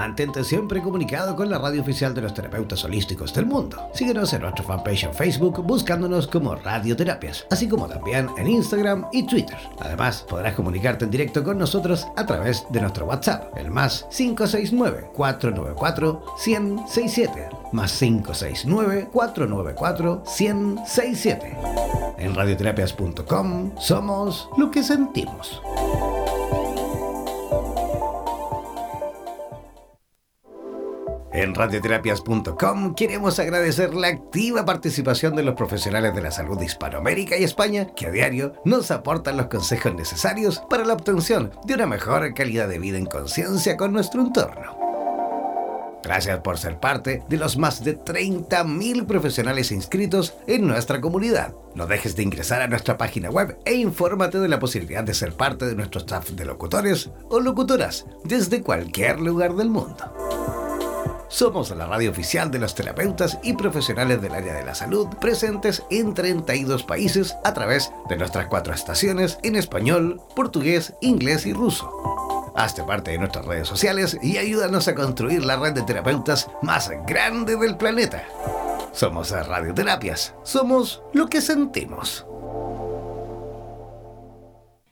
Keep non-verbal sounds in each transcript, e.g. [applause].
Mantente siempre comunicado con la radio oficial de los terapeutas holísticos del mundo. Síguenos en nuestra fanpage en Facebook buscándonos como Radioterapias, así como también en Instagram y Twitter. Además, podrás comunicarte en directo con nosotros a través de nuestro WhatsApp, el más 569-494-1067 más 569-494-1067. En radioterapias.com somos lo que sentimos. En radioterapias.com queremos agradecer la activa participación de los profesionales de la salud de Hispanoamérica y España que a diario nos aportan los consejos necesarios para la obtención de una mejor calidad de vida en conciencia con nuestro entorno. Gracias por ser parte de los más de 30.000 profesionales inscritos en nuestra comunidad. No dejes de ingresar a nuestra página web e infórmate de la posibilidad de ser parte de nuestro staff de locutores o locutoras desde cualquier lugar del mundo. Somos la radio oficial de los terapeutas y profesionales del área de la salud presentes en 32 países a través de nuestras cuatro estaciones en español, portugués, inglés y ruso. Hazte parte de nuestras redes sociales y ayúdanos a construir la red de terapeutas más grande del planeta. Somos Radioterapias. Somos lo que sentimos.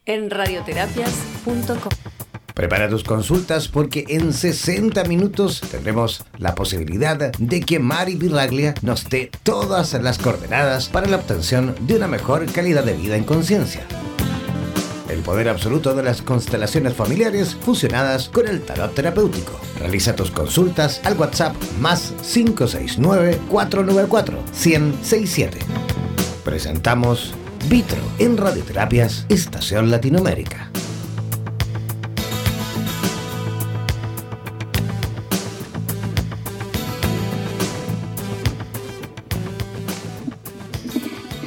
En radioterapias.com Prepara tus consultas porque en 60 minutos tendremos la posibilidad de que Mari Pirraglia nos dé todas las coordenadas para la obtención de una mejor calidad de vida en conciencia. El poder absoluto de las constelaciones familiares fusionadas con el tarot terapéutico. Realiza tus consultas al WhatsApp más 569-494-1067. Presentamos Vitro en Radioterapias Estación Latinoamérica.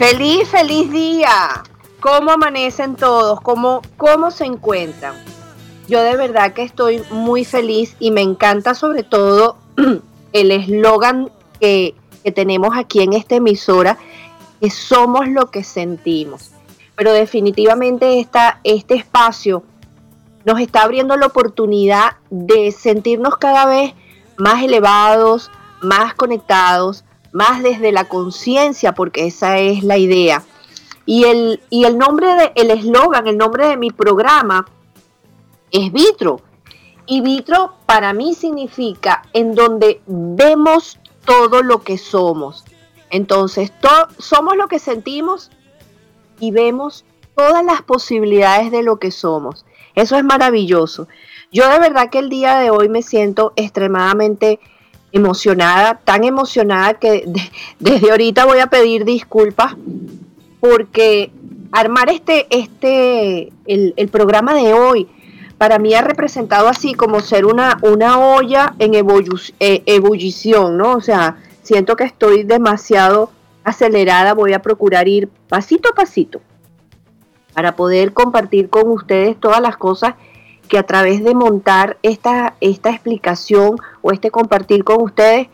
Feliz, feliz día. ¿Cómo amanecen todos? ¿Cómo, ¿Cómo se encuentran? Yo de verdad que estoy muy feliz y me encanta sobre todo [clears throat] el eslogan que, que tenemos aquí en esta emisora, que somos lo que sentimos. Pero definitivamente esta, este espacio nos está abriendo la oportunidad de sentirnos cada vez más elevados, más conectados, más desde la conciencia, porque esa es la idea. Y el, y el nombre de, el eslogan, el nombre de mi programa es Vitro. Y Vitro para mí significa en donde vemos todo lo que somos. Entonces, somos lo que sentimos y vemos todas las posibilidades de lo que somos. Eso es maravilloso. Yo de verdad que el día de hoy me siento extremadamente emocionada, tan emocionada que desde ahorita voy a pedir disculpas porque armar este, este, el, programa de hoy para mí ha representado así como ser una, una olla en eh, ebullición, ¿no? O sea, siento que estoy demasiado acelerada, voy a procurar ir pasito a pasito para poder compartir con ustedes todas las cosas que a través de montar esta, esta explicación o este compartir con ustedes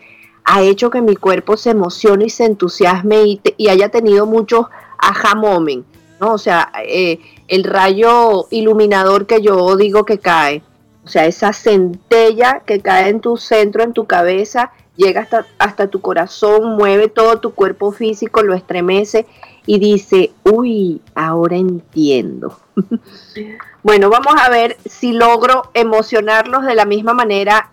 ha hecho que mi cuerpo se emocione y se entusiasme y, haya tenido muchos aha moment, ¿no? O sea, eh, el rayo iluminador que yo digo que cae, o sea, esa centella que cae en tu centro, en tu cabeza, llega hasta, hasta tu corazón, mueve todo tu cuerpo físico, lo estremece y dice, uy, ahora entiendo. [laughs] Bueno, vamos a ver si logro emocionarlos de la misma manera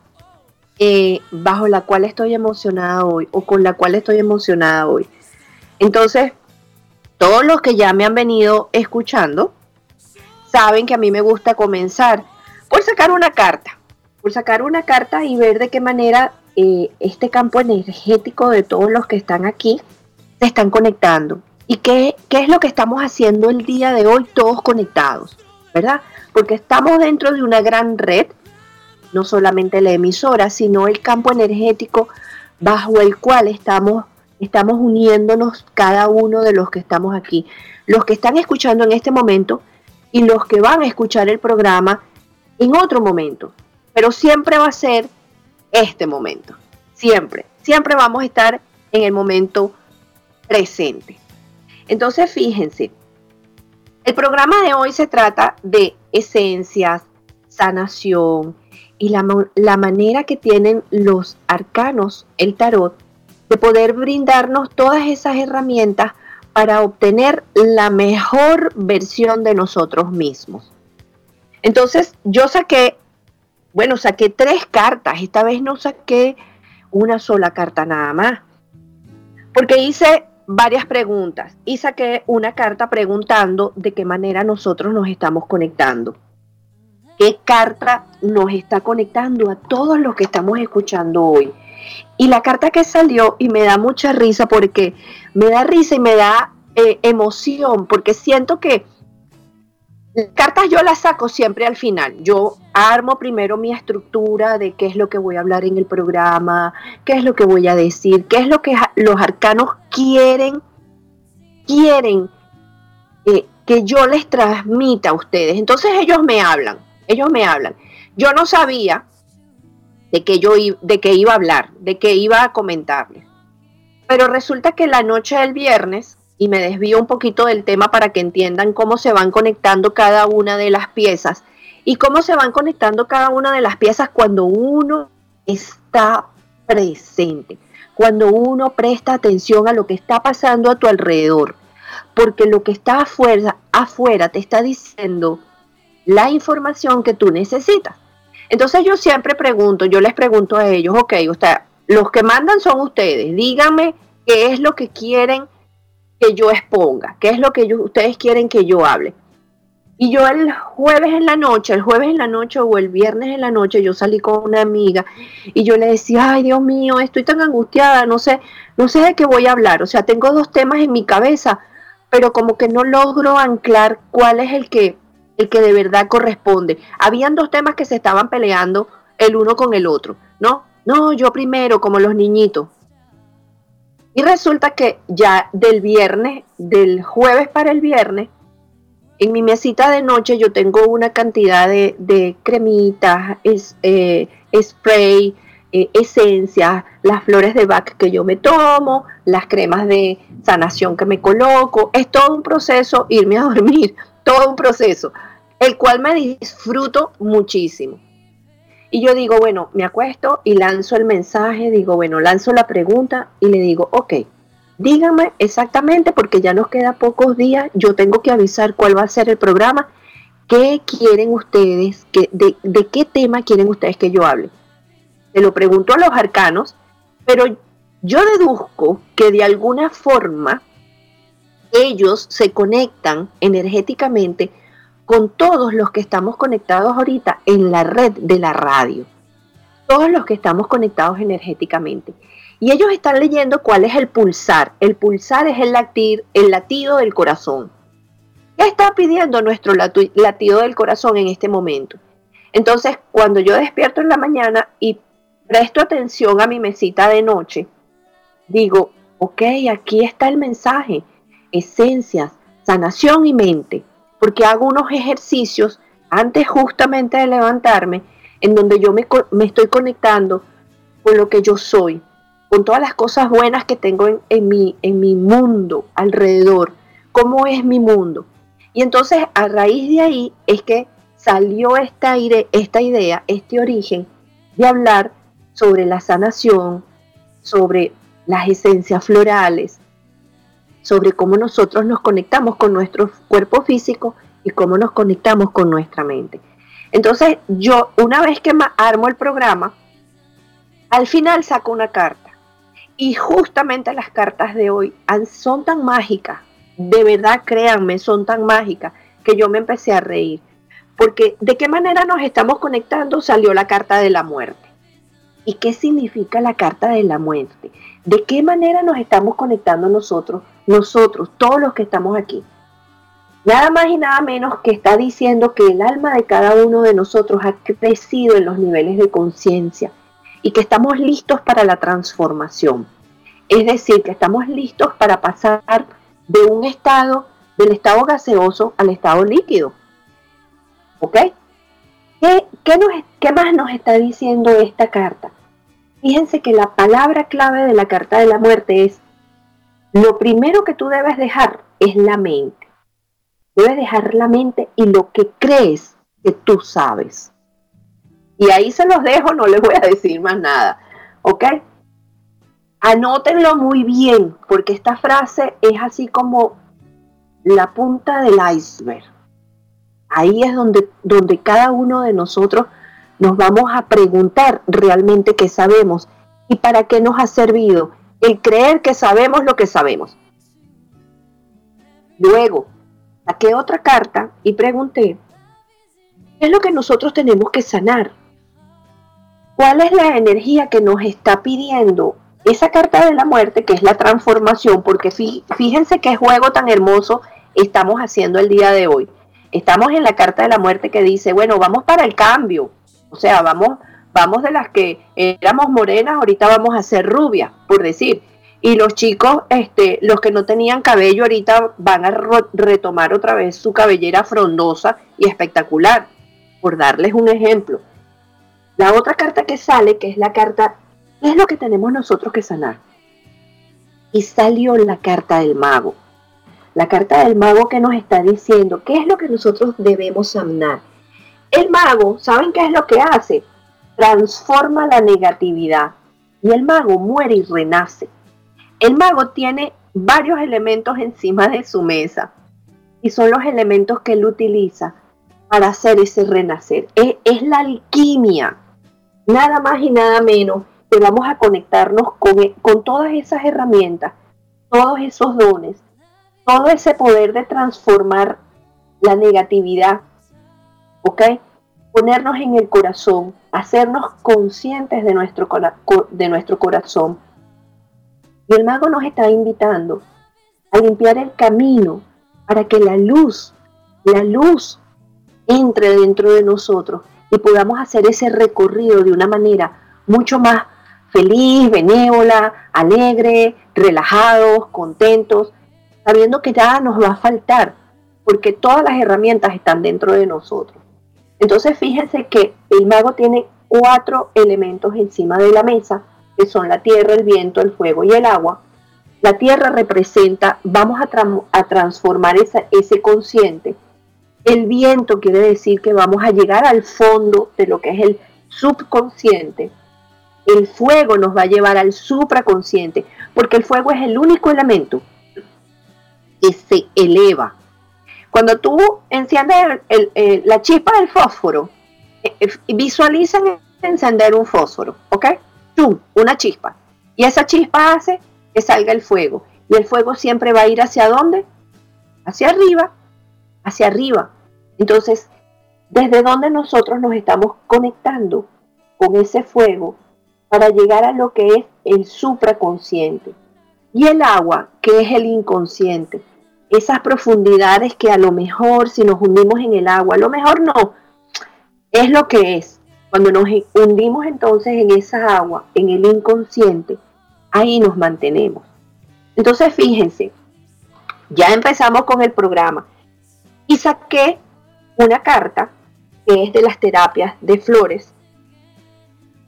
eh, bajo la cual estoy emocionada hoy o con la cual estoy emocionada hoy. Entonces, todos los que ya me han venido escuchando saben que a mí me gusta comenzar por sacar una carta, por sacar una carta y ver de qué manera eh, este campo energético de todos los que están aquí se están conectando. ¿Y qué, qué es lo que estamos haciendo el día de hoy todos conectados? ¿verdad? Porque estamos dentro de una gran red, no solamente la emisora, sino el campo energético bajo el cual estamos, estamos uniéndonos cada uno de los que estamos aquí. Los que están escuchando en este momento y los que van a escuchar el programa en otro momento. Pero siempre va a ser este momento. Siempre. Siempre vamos a estar en el momento presente. Entonces, fíjense, el programa de hoy se trata de esencias, sanación, y la, la manera que tienen los arcanos, el tarot, de poder brindarnos todas esas herramientas para obtener la mejor versión de nosotros mismos. Entonces yo saqué, bueno, saqué tres cartas, esta vez no saqué una sola carta nada más, porque hice varias preguntas y saqué una carta preguntando de qué manera nosotros nos estamos conectando. ¿Qué carta nos está conectando a todos los que estamos escuchando hoy? Y la carta que salió, y me da mucha risa porque me da risa y me da eh, emoción, porque siento que cartas yo las saco siempre al final. Yo armo primero mi estructura de qué es lo que voy a hablar en el programa, qué es lo que voy a decir, qué es lo que los arcanos quieren, quieren eh, que yo les transmita a ustedes. Entonces ellos me hablan, ellos me hablan. Yo no sabía de que yo de que iba a hablar, de que iba a comentarles. Pero resulta que la noche del viernes, y me desvío un poquito del tema para que entiendan cómo se van conectando cada una de las piezas y cómo se van conectando cada una de las piezas cuando uno está presente, cuando uno presta atención a lo que está pasando a tu alrededor, porque lo que está afuera, afuera te está diciendo la información que tú necesitas. Entonces yo siempre pregunto, yo les pregunto a ellos, ok, usted, los que mandan son ustedes, díganme qué es lo que quieren que yo exponga, qué es lo que ustedes quieren que yo hable. Y yo el jueves en la noche, el jueves en la noche o el viernes en la noche, yo salí con una amiga y yo le decía, ay Dios mío, estoy tan angustiada, no sé, no sé de qué voy a hablar. O sea, tengo dos temas en mi cabeza, pero como que no logro anclar cuál es el que el que de verdad corresponde. Habían dos temas que se estaban peleando el uno con el otro, ¿no? No, yo primero, como los niñitos. Y resulta que ya del viernes, del jueves para el viernes, en mi mesita de noche yo tengo una cantidad de, cremitas, es, eh, spray, eh, esencias, las flores de Bach que yo me tomo, las cremas de sanación que me coloco. Es todo un proceso irme a [laughs] dormir todo un proceso, el cual me disfruto muchísimo. Y yo digo, bueno, me acuesto y lanzo el mensaje, digo, bueno, lanzo la pregunta y le digo, ok, díganme exactamente, porque ya nos queda pocos días, yo tengo que avisar cuál va a ser el programa, qué quieren ustedes, de, de qué tema quieren ustedes que yo hable. Se lo pregunto a los arcanos, pero yo deduzco que de alguna forma ellos se conectan energéticamente con todos los que estamos conectados ahorita en la red de la radio. Todos los que estamos conectados energéticamente. Y ellos están leyendo cuál es el pulsar. El pulsar es el, latir, el latido del corazón. ¿Qué está pidiendo nuestro latido del corazón en este momento? Entonces, cuando yo despierto en la mañana y presto atención a mi mesita de noche, digo, ok, aquí está el mensaje esencias, sanación y mente, porque hago unos ejercicios antes justamente de levantarme en donde yo me, estoy conectando con lo que yo soy, con todas las cosas buenas que tengo en, mi, en mi mundo alrededor, cómo es mi mundo. Y entonces a raíz de ahí es que salió esta, esta idea, este origen de hablar sobre la sanación, sobre las esencias florales, sobre cómo nosotros nos conectamos con nuestro cuerpo físico y cómo nos conectamos con nuestra mente. Entonces yo, una vez que armo el programa, al final saco una carta. Y justamente las cartas de hoy son tan mágicas, de verdad créanme, son tan mágicas, que yo me empecé a reír. Porque de qué manera nos estamos conectando salió la carta de la muerte. ¿Y qué significa la carta de la muerte? ¿De qué manera nos estamos conectando nosotros nosotros, todos los que estamos aquí. Nada más y nada menos que está diciendo que el alma de cada uno de nosotros ha crecido en los niveles de conciencia y que estamos listos para la transformación. Es decir, que estamos listos para pasar de un estado, del estado gaseoso al estado líquido. ¿Ok? ¿Qué, ¿Qué más nos está diciendo esta carta? Fíjense que la palabra clave de la carta de la muerte es lo primero que tú debes dejar es la mente. Debes dejar la mente y lo que crees que tú sabes. Y ahí se los dejo, no les voy a decir más nada. ¿Ok? Anótenlo muy bien, porque esta frase es así como la punta del iceberg. Ahí es donde, donde cada uno de nosotros nos vamos a preguntar realmente qué sabemos y para qué nos ha servido el creer que sabemos lo que sabemos. Luego, saqué otra carta y pregunté, ¿qué es lo que nosotros tenemos que sanar? ¿Cuál es la energía que nos está pidiendo esa carta de la muerte, que es la transformación? Porque fíjense qué juego tan hermoso estamos haciendo el día de hoy. Estamos en la carta de la muerte que dice, bueno, vamos para el cambio. O sea, vamos, vamos de las que éramos morenas, ahorita vamos a ser rubias, por decir. Y los chicos, este, los que no tenían cabello, ahorita van a retomar otra vez su cabellera frondosa y espectacular, por darles un ejemplo. La otra carta que sale, que es la carta, ¿qué es lo que tenemos nosotros que sanar? Y salió la carta del mago. La carta del mago que nos está diciendo qué es lo que nosotros debemos sanar. El mago, ¿saben qué es lo que hace? Transforma la negatividad. Y el mago muere y renace. El mago tiene varios elementos encima de su mesa y son los elementos que él utiliza para hacer ese renacer. Es, la alquimia, nada más y nada menos que vamos a conectarnos con, con todas esas herramientas, todos esos dones, todo ese poder de transformar la negatividad, ¿ok? Ponernos en el corazón, hacernos conscientes de nuestro, de nuestro corazón y el mago nos está invitando a limpiar el camino para que la luz, la luz entre dentro de nosotros y podamos hacer ese recorrido de una manera mucho más feliz, benévola, alegre, relajados, contentos, sabiendo que ya nos va a faltar, porque todas las herramientas están dentro de nosotros. Entonces fíjense que el mago tiene cuatro elementos encima de la mesa que son la tierra, el viento, el fuego y el agua. La tierra representa, vamos a, transformar ese consciente. El viento quiere decir que vamos a llegar al fondo de lo que es el subconsciente. El fuego nos va a llevar al supraconsciente, porque el fuego es el único elemento que se eleva. Cuando tú enciendes la chispa del fósforo, eh, eh, visualizan encender un fósforo, ¿ok? una chispa. Y esa chispa hace que salga el fuego. Y el fuego siempre va a ir hacia dónde? Hacia arriba, hacia arriba. Entonces, ¿desde dónde nosotros nos estamos conectando con ese fuego para llegar a lo que es el supraconsciente? Y el agua, que es el inconsciente. Esas profundidades que a lo mejor si nos hundimos en el agua, a lo mejor no, es lo que es. Cuando nos hundimos entonces en esa agua, en el inconsciente, ahí nos mantenemos. Entonces fíjense, ya empezamos con el programa y saqué una carta que es de las terapias de flores.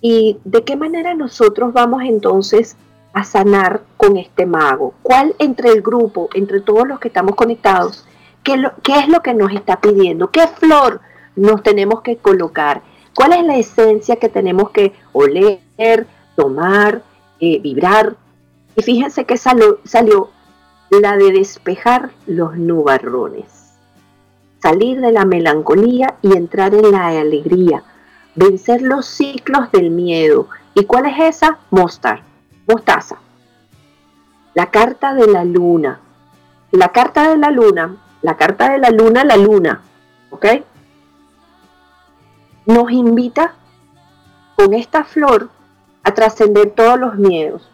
¿Y de qué manera nosotros vamos entonces a sanar con este mago? ¿Cuál entre el grupo, entre todos los que estamos conectados, qué, es lo que nos está pidiendo? ¿Qué flor nos tenemos que colocar? ¿Cuál es la esencia que tenemos que oler, tomar, eh, vibrar? Y fíjense que salió, salió la de despejar los nubarrones, salir de la melancolía y entrar en la alegría, vencer los ciclos del miedo. ¿Y cuál es esa? Mostar, mostaza. La carta de la luna. La carta de la luna, la carta de la luna, la luna, ¿ok? nos invita con esta flor a trascender todos los miedos.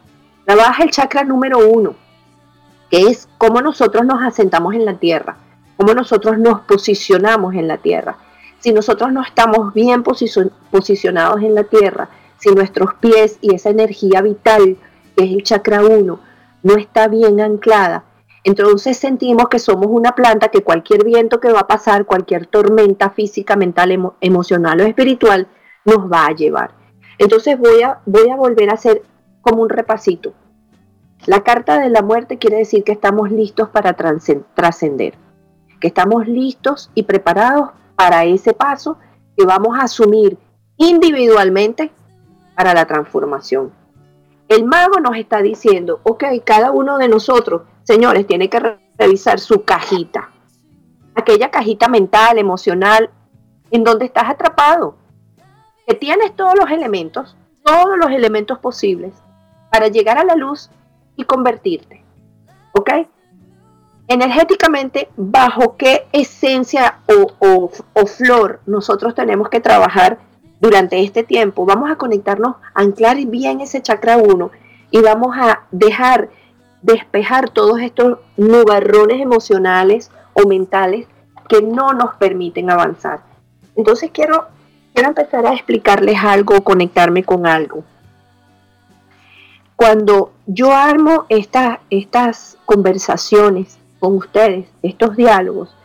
Trabaja el chakra número uno, que es cómo nosotros nos asentamos en la tierra, cómo nosotros nos posicionamos en la tierra. Si nosotros no estamos bien posicionados en la tierra, si nuestros pies y esa energía vital, que es el chakra uno, no está bien anclada, entonces sentimos que somos una planta que cualquier viento que va a pasar, cualquier tormenta física, mental, emocional o espiritual, nos va a llevar. Entonces voy a, voy a volver a hacer como un repasito. La carta de la muerte quiere decir que estamos listos para trascender, que estamos listos y preparados para ese paso que vamos a asumir individualmente para la transformación. El mago nos está diciendo, ok, cada uno de nosotros, señores, tiene que revisar su cajita, aquella cajita mental, emocional, en donde estás atrapado, que tienes todos los elementos, todos los elementos posibles para llegar a la luz y convertirte. ¿Ok? Energéticamente, ¿bajo qué esencia o, o flor nosotros tenemos que trabajar durante este tiempo? Vamos a conectarnos, anclar bien ese chakra 1 y vamos a dejar despejar todos estos nubarrones emocionales o mentales que no nos permiten avanzar. Entonces quiero, quiero empezar a explicarles algo, conectarme con algo. Cuando yo armo estas conversaciones con ustedes, estos diálogos,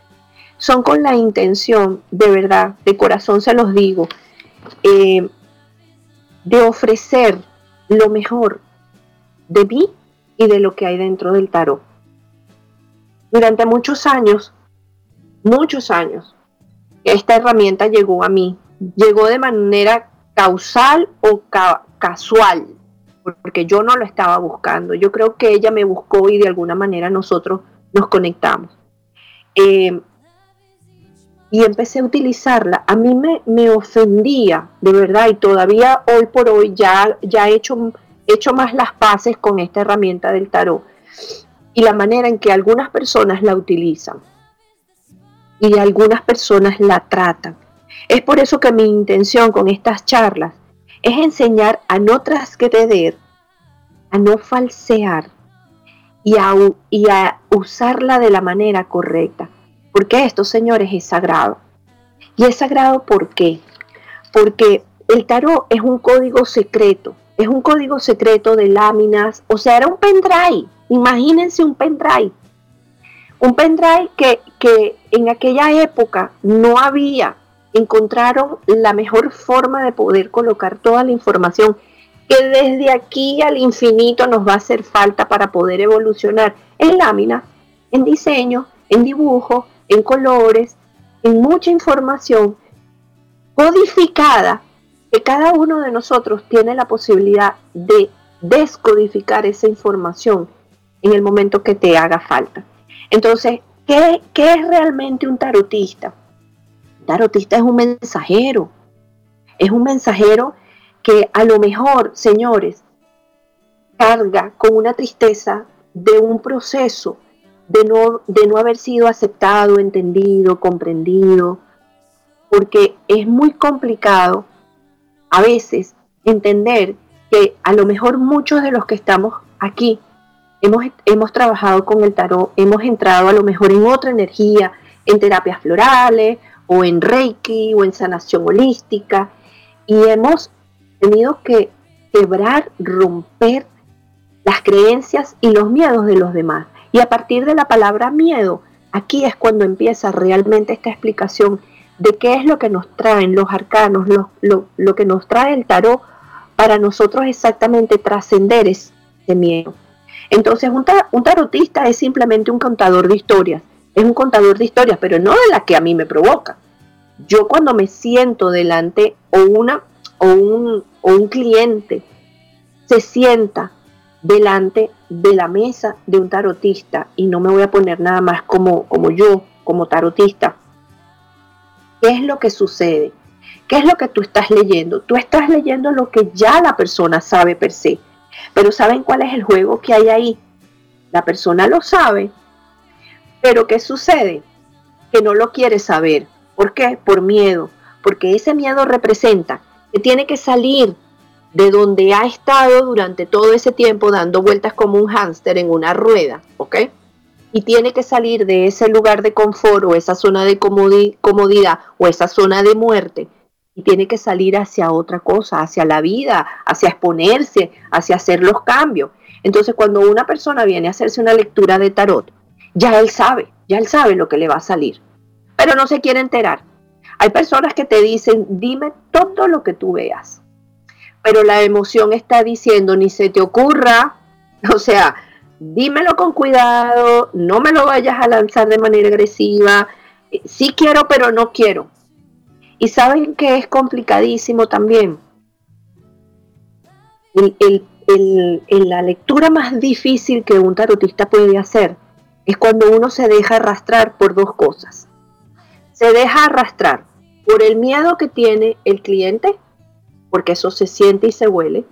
son con la intención, de verdad, de corazón se los digo, eh, de ofrecer lo mejor de mí y de lo que hay dentro del tarot. Durante muchos años, muchos años, esta herramienta llegó a mí. Llegó de manera causal o casual, porque yo no lo estaba buscando. Yo creo que ella me buscó y de alguna manera nosotros nos conectamos. Eh, y empecé a utilizarla. A mí me, me, ofendía, de verdad, y todavía hoy por hoy ya, ya he, hecho, he hecho más las paces con esta herramienta del tarot y la manera en que algunas personas la utilizan y algunas personas la tratan. Es por eso que mi intención con estas charlas es enseñar a no transgredir, a no falsear y a, y a usarla de la manera correcta. Porque esto, señores, es sagrado. Y es sagrado ¿por qué? Porque el tarot es un código secreto, es un código secreto de láminas, o sea, era un pendrive. Imagínense un pendrive un pendrive que, que en aquella época no había, encontraron la mejor forma de poder colocar toda la información que desde aquí al infinito nos va a hacer falta para poder evolucionar en láminas, en diseño, en dibujo, en colores, en mucha información codificada que cada uno de nosotros tiene la posibilidad de descodificar esa información en el momento que te haga falta. Entonces, ¿qué, es realmente un tarotista? Un tarotista es un mensajero. Es un mensajero que a lo mejor, señores, carga con una tristeza de un proceso de no, de no haber sido aceptado, entendido, comprendido, porque es muy complicado a veces entender que a lo mejor muchos de los que estamos aquí Hemos, trabajado con el tarot, hemos entrado a lo mejor en otra energía, en terapias florales o en Reiki o en sanación holística y hemos tenido que quebrar, romper las creencias y los miedos de los demás. Y a partir de la palabra miedo, aquí es cuando empieza realmente esta explicación de qué es lo que nos traen los arcanos, lo, lo que nos trae el tarot para nosotros exactamente trascender ese miedo. Entonces, un, tarotista es simplemente un contador de historias. Es un contador de historias, pero no de la que a mí me provoca. Yo cuando me siento delante o una o un, o un cliente se sienta delante de la mesa de un tarotista y no me voy a poner nada más como, como yo, como tarotista. ¿Qué es lo que sucede? ¿Qué es lo que tú estás leyendo? Tú estás leyendo lo que ya la persona sabe per se. Pero ¿saben cuál es el juego que hay ahí? La persona lo sabe, pero ¿qué sucede? Que no lo quiere saber. ¿Por qué? Por miedo. Porque ese miedo representa que tiene que salir de donde ha estado durante todo ese tiempo dando vueltas como un hámster en una rueda, ¿ok? Y tiene que salir de ese lugar de confort o esa zona de comodidad o esa zona de muerte y tiene que salir hacia otra cosa, hacia la vida, hacia exponerse, hacia hacer los cambios. Entonces, cuando una persona viene a hacerse una lectura de tarot, ya él sabe, ya él sabe lo que le va a salir, pero no se quiere enterar. Hay personas que te dicen, dime todo lo que tú veas, pero la emoción está diciendo, ni se te ocurra, [laughs] o sea, dímelo con cuidado, no me lo vayas a lanzar de manera agresiva, sí quiero, pero no quiero. Y saben que es complicadísimo también. la lectura más difícil que un tarotista puede hacer es cuando uno se deja arrastrar por dos cosas. Se deja arrastrar por el miedo que tiene el cliente, porque eso se siente y se huele,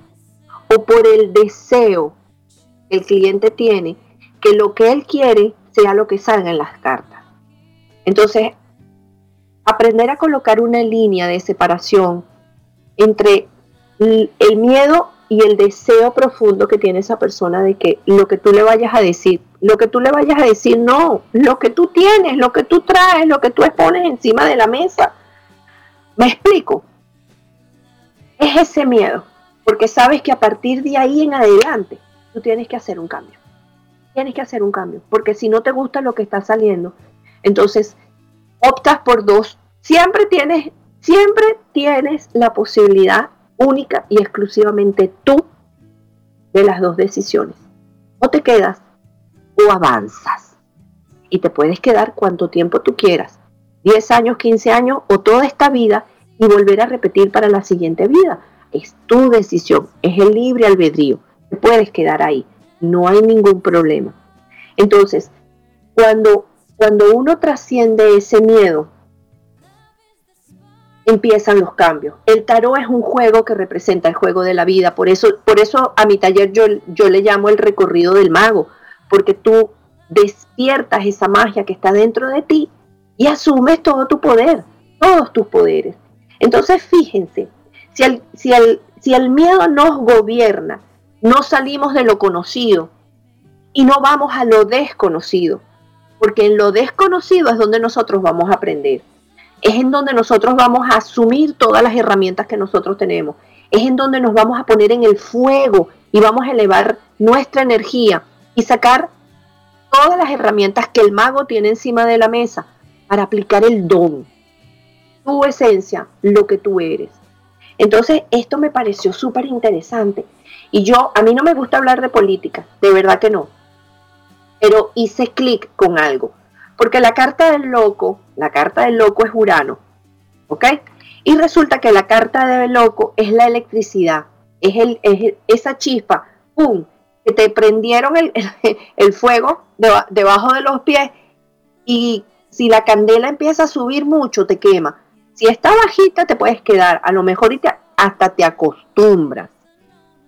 o por el deseo que el cliente tiene que lo que él quiere sea lo que salga en las cartas. Entonces, aprender a colocar una línea de separación entre el miedo y el deseo profundo que tiene esa persona de que lo que tú le vayas a decir, lo que tú le vayas a decir, no, lo que tú tienes, lo que tú traes, lo que tú expones encima de la mesa. ¿Me explico? Es ese miedo, porque sabes que a partir de ahí en adelante tú tienes que hacer un cambio. Tienes que hacer un cambio, porque si no te gusta lo que está saliendo, entonces optas por dos. Siempre tienes, siempre tienes la posibilidad única y exclusivamente tú de las dos decisiones. O te quedas o avanzas. Y te puedes quedar cuanto tiempo tú quieras. 10 años, 15 años o toda esta vida y volver a repetir para la siguiente vida. Es tu decisión, es el libre albedrío. Te puedes quedar ahí, no hay ningún problema. Entonces, cuando, cuando uno trasciende ese miedo, empiezan los cambios. El tarot es un juego que representa el juego de la vida, por eso, por eso a mi taller yo, yo le llamo el recorrido del mago, porque tú despiertas esa magia que está dentro de ti y asumes todo tu poder, todos tus poderes. Entonces fíjense, si el, miedo nos gobierna, no salimos de lo conocido y no vamos a lo desconocido, porque en lo desconocido es donde nosotros vamos a aprender. Es en donde nosotros vamos a asumir todas las herramientas que nosotros tenemos. Es en donde nos vamos a poner en el fuego y vamos a elevar nuestra energía y sacar todas las herramientas que el mago tiene encima de la mesa para aplicar el don, tu esencia, lo que tú eres. Entonces, esto me pareció súper interesante. Y yo, a mí no me gusta hablar de política, de verdad que no. Pero hice clic con algo. Porque la carta del loco, la carta del loco es Urano. ¿Ok? Y resulta que la carta del loco es la electricidad. Es, el, esa chispa, ¡pum! Que te prendieron el, [laughs] el, fuego debajo de los pies. Y si la candela empieza a subir mucho, te quema. Si está bajita, te puedes quedar. A lo mejor hasta te acostumbras.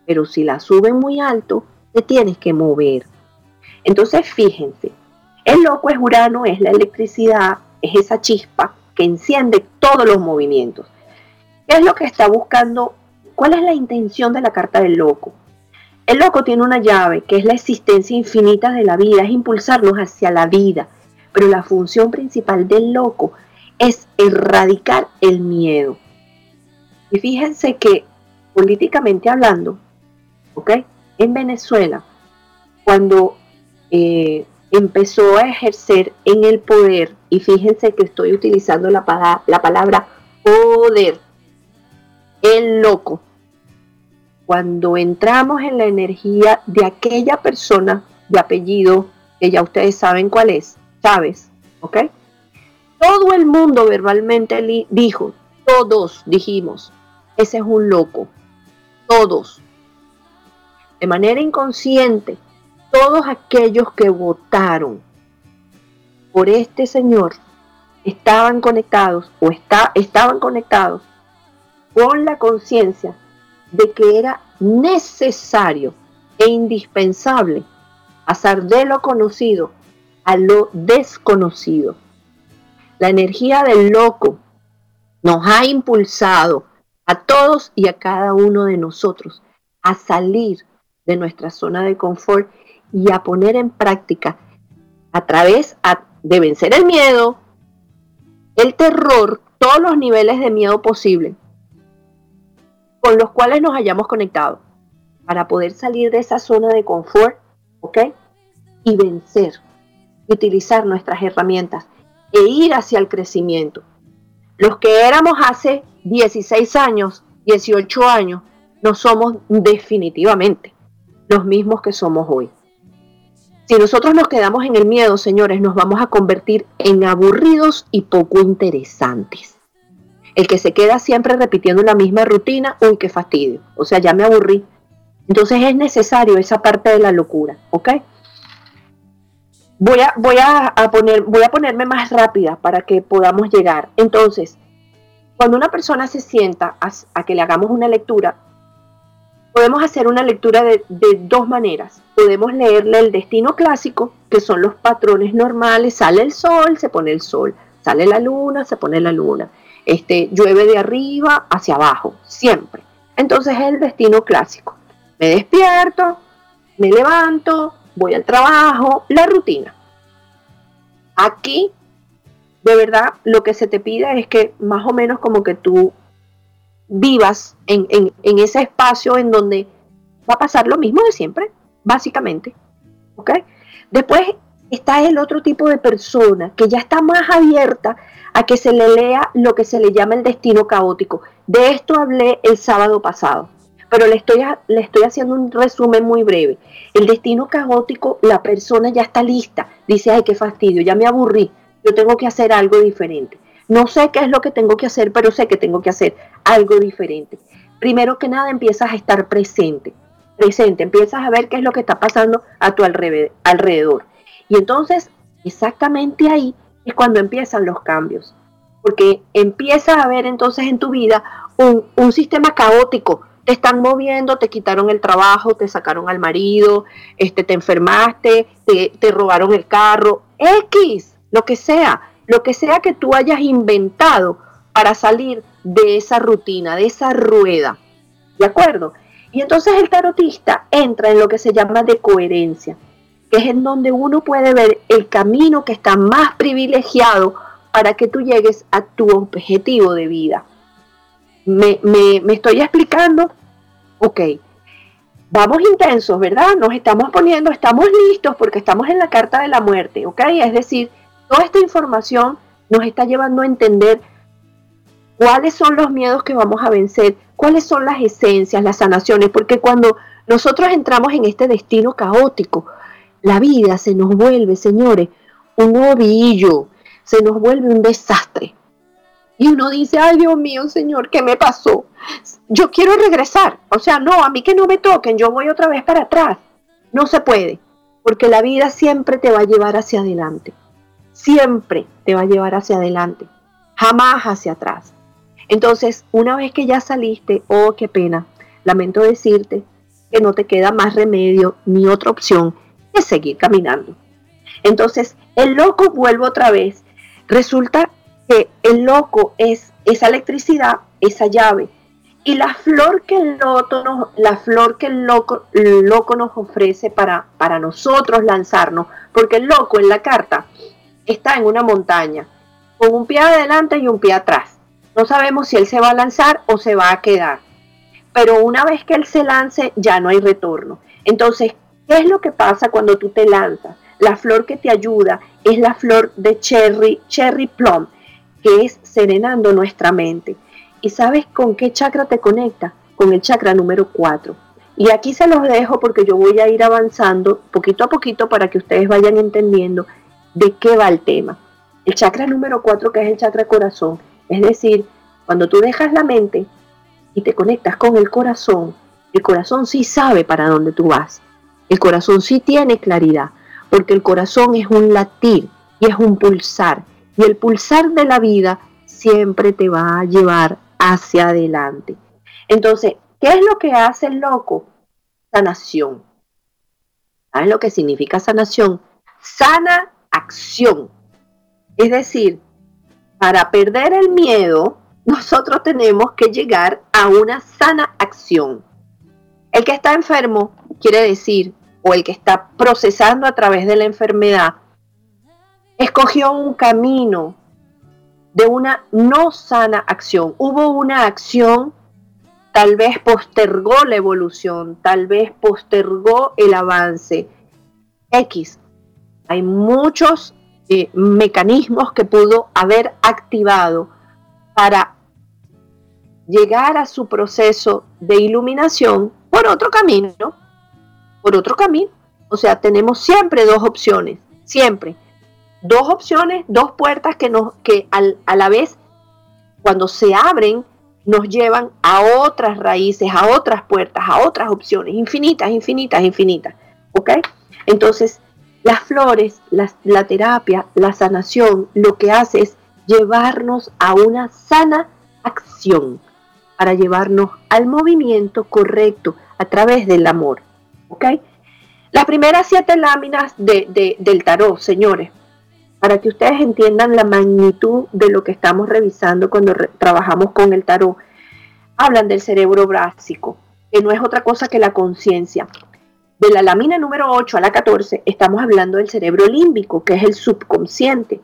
Pero si la suben muy alto, te tienes que mover. Entonces, fíjense, el loco es Urano, es la electricidad, es esa chispa que enciende todos los movimientos. ¿Qué es lo que está buscando? ¿Cuál es la intención de la carta del loco? El loco tiene una llave que es la existencia infinita de la vida, es impulsarnos hacia la vida. Pero la función principal del loco es erradicar el miedo. Y fíjense que políticamente hablando, ¿ok? En Venezuela, cuando eh, empezó a ejercer en el poder, y fíjense que estoy utilizando la, la palabra poder, el loco. Cuando entramos en la energía de aquella persona de apellido, que ya ustedes saben cuál es, Chávez, ¿ok? Todo el mundo verbalmente dijo, todos dijimos, ese es un loco, todos. De manera inconsciente, todos aquellos que votaron por este señor estaban conectados o está, estaban conectados con la conciencia de que era necesario e indispensable pasar de lo conocido a lo desconocido. La energía del loco nos ha impulsado a todos y a cada uno de nosotros a salir de nuestra zona de confort y a poner en práctica a través de vencer el miedo, el terror, todos los niveles de miedo posible con los cuales nos hayamos conectado para poder salir de esa zona de confort, ¿ok? Y vencer, utilizar nuestras herramientas e ir hacia el crecimiento. Los que éramos hace 16 años, 18 años, no somos definitivamente los mismos que somos hoy. Si nosotros nos quedamos en el miedo, señores, nos vamos a convertir en aburridos y poco interesantes. El que se queda siempre repitiendo la misma rutina, uy, qué fastidio. O sea, ya me aburrí. Entonces es necesario esa parte de la locura, ¿ok? Voy a, voy a, poner, voy a ponerme más rápida para que podamos llegar. Entonces, cuando una persona se sienta a, que le hagamos una lectura, podemos hacer una lectura de, de, dos maneras. Podemos leerle el destino clásico, que son los patrones normales. Sale el sol, se pone el sol. Sale la luna, se pone la luna. Este, llueve de arriba hacia abajo, siempre. Entonces es el destino clásico. Me despierto, me levanto, voy al trabajo, la rutina. Aquí, de verdad, lo que se te pide es que más o menos como que tú vivas en, en ese espacio en donde va a pasar lo mismo de siempre, básicamente. Después está el otro tipo de persona que ya está más abierta a que se le lea lo que se le llama el destino caótico. De esto hablé el sábado pasado, pero le estoy, le estoy haciendo un resumen muy breve. El destino caótico, la persona ya está lista, dice, ay, qué fastidio, ya me aburrí, yo tengo que hacer algo diferente. No sé qué es lo que tengo que hacer, pero sé que tengo que hacer algo diferente. Primero que nada empiezas a estar presente, presente, empiezas a ver qué es lo que está pasando a tu alrededor. Y entonces, exactamente ahí es cuando empiezan los cambios. Porque empieza a haber entonces en tu vida un, sistema caótico. Te están moviendo, te quitaron el trabajo, te sacaron al marido, este, te enfermaste, te, te robaron el carro, X, lo que sea, lo que sea que tú hayas inventado para salir de esa rutina, de esa rueda. ¿De acuerdo? Y entonces el tarotista entra en lo que se llama de coherencia que es en donde uno puede ver el camino que está más privilegiado para que tú llegues a tu objetivo de vida. ¿Me, estoy explicando? Ok. Vamos intensos, ¿verdad? Nos estamos poniendo, estamos listos porque estamos en la carta de la muerte, ¿ok? Es decir, toda esta información nos está llevando a entender cuáles son los miedos que vamos a vencer, cuáles son las esencias, las sanaciones, porque cuando nosotros entramos en este destino caótico, la vida se nos vuelve, señores, un ovillo, se nos vuelve un desastre. Y uno dice, ay Dios mío, Señor, ¿qué me pasó? Yo quiero regresar. O sea, no, a mí que no me toquen, yo voy otra vez para atrás. No se puede, porque la vida siempre te va a llevar hacia adelante. Siempre te va a llevar hacia adelante, jamás hacia atrás. Entonces, una vez que ya saliste, oh, qué pena, lamento decirte que no te queda más remedio ni otra opción seguir caminando. Entonces, el loco vuelve otra vez. Resulta el loco es esa electricidad, esa llave. Y la flor que el loco nos, la flor que el loco, loco nos ofrece para, para nosotros lanzarnos, porque el loco en la carta está en una montaña, con un pie adelante y un pie atrás. No sabemos si él se va a lanzar o se va a quedar. Pero una vez que él se lance, ya no hay retorno. Entonces, ¿Qué es lo que pasa cuando tú te lanzas? La flor que te ayuda es la flor de cherry, cherry plum, que es serenando nuestra mente. ¿Y sabes con qué chakra te conecta? Con el chakra número 4. Y aquí se los dejo porque yo voy a ir avanzando poquito a poquito para que ustedes vayan entendiendo de qué va el tema. El chakra número 4 que es el chakra corazón. Es decir, cuando tú dejas la mente y te conectas con el corazón, el corazón sí sabe para dónde tú vas. El corazón sí tiene claridad, porque el corazón es un latir y es un pulsar. Y el pulsar de la vida siempre te va a llevar hacia adelante. Entonces, ¿qué es lo que hace el loco? Sanación. ¿Saben lo que significa sanación? Sana acción. Es decir, para perder el miedo, nosotros tenemos que llegar a una sana acción. El que está enfermo quiere decir o el que está procesando a través de la enfermedad, escogió un camino de una no sana acción. Hubo una acción, tal vez postergó la evolución, tal vez postergó el avance. X. Hay muchos eh, mecanismos que pudo haber activado para llegar a su proceso de iluminación por otro camino, por otro camino. O sea, tenemos siempre dos opciones, siempre. Dos opciones, dos puertas que, nos, que a la vez, cuando se abren, nos llevan a otras raíces, a otras puertas, a otras opciones, infinitas, infinitas, infinitas. ¿Ok? Entonces, las flores, la, terapia, la sanación, lo que hace es llevarnos a una sana acción, para llevarnos al movimiento correcto a través del amor. ¿Ok? Las primeras siete láminas del tarot, señores, para que ustedes entiendan la magnitud de lo que estamos revisando cuando trabajamos con el tarot, hablan del cerebro básico, que no es otra cosa que la conciencia. De la lámina número 8 a la 14 estamos hablando del cerebro límbico, que es el subconsciente.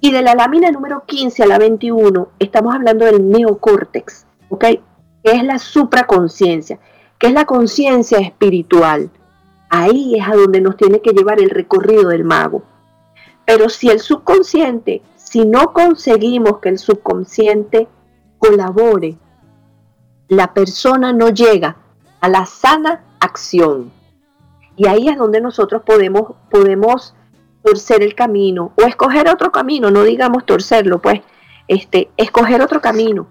Y de la lámina número 15 a la 21 estamos hablando del neocórtex, ¿ok? Que es la supraconciencia, que es la conciencia espiritual. Ahí es a donde nos tiene que llevar el recorrido del mago. Pero si el subconsciente, si no conseguimos que el subconsciente colabore, la persona no llega a la sana acción. Y ahí es donde nosotros podemos, podemos torcer el camino o escoger otro camino, no digamos torcerlo, pues, este, escoger otro camino.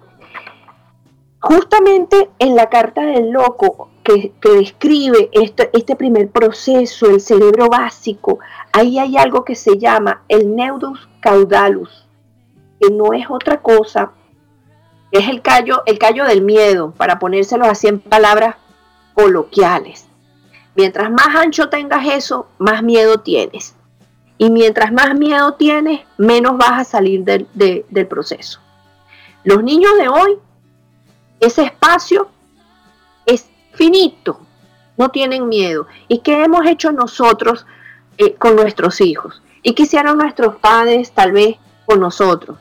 Justamente en la carta del loco que, describe este, primer proceso, el cerebro básico, ahí hay algo que se llama el neudus caudalus, que no es otra cosa, es el callo, el callo del miedo, para ponérselo así en palabras coloquiales. Mientras más ancho tengas eso, más miedo tienes. Y mientras más miedo tienes, menos vas a salir del, del proceso. Los niños de hoy ese espacio es finito, no tienen miedo. ¿Y qué hemos hecho nosotros eh, con nuestros hijos? ¿Y qué hicieron nuestros padres tal vez con nosotros?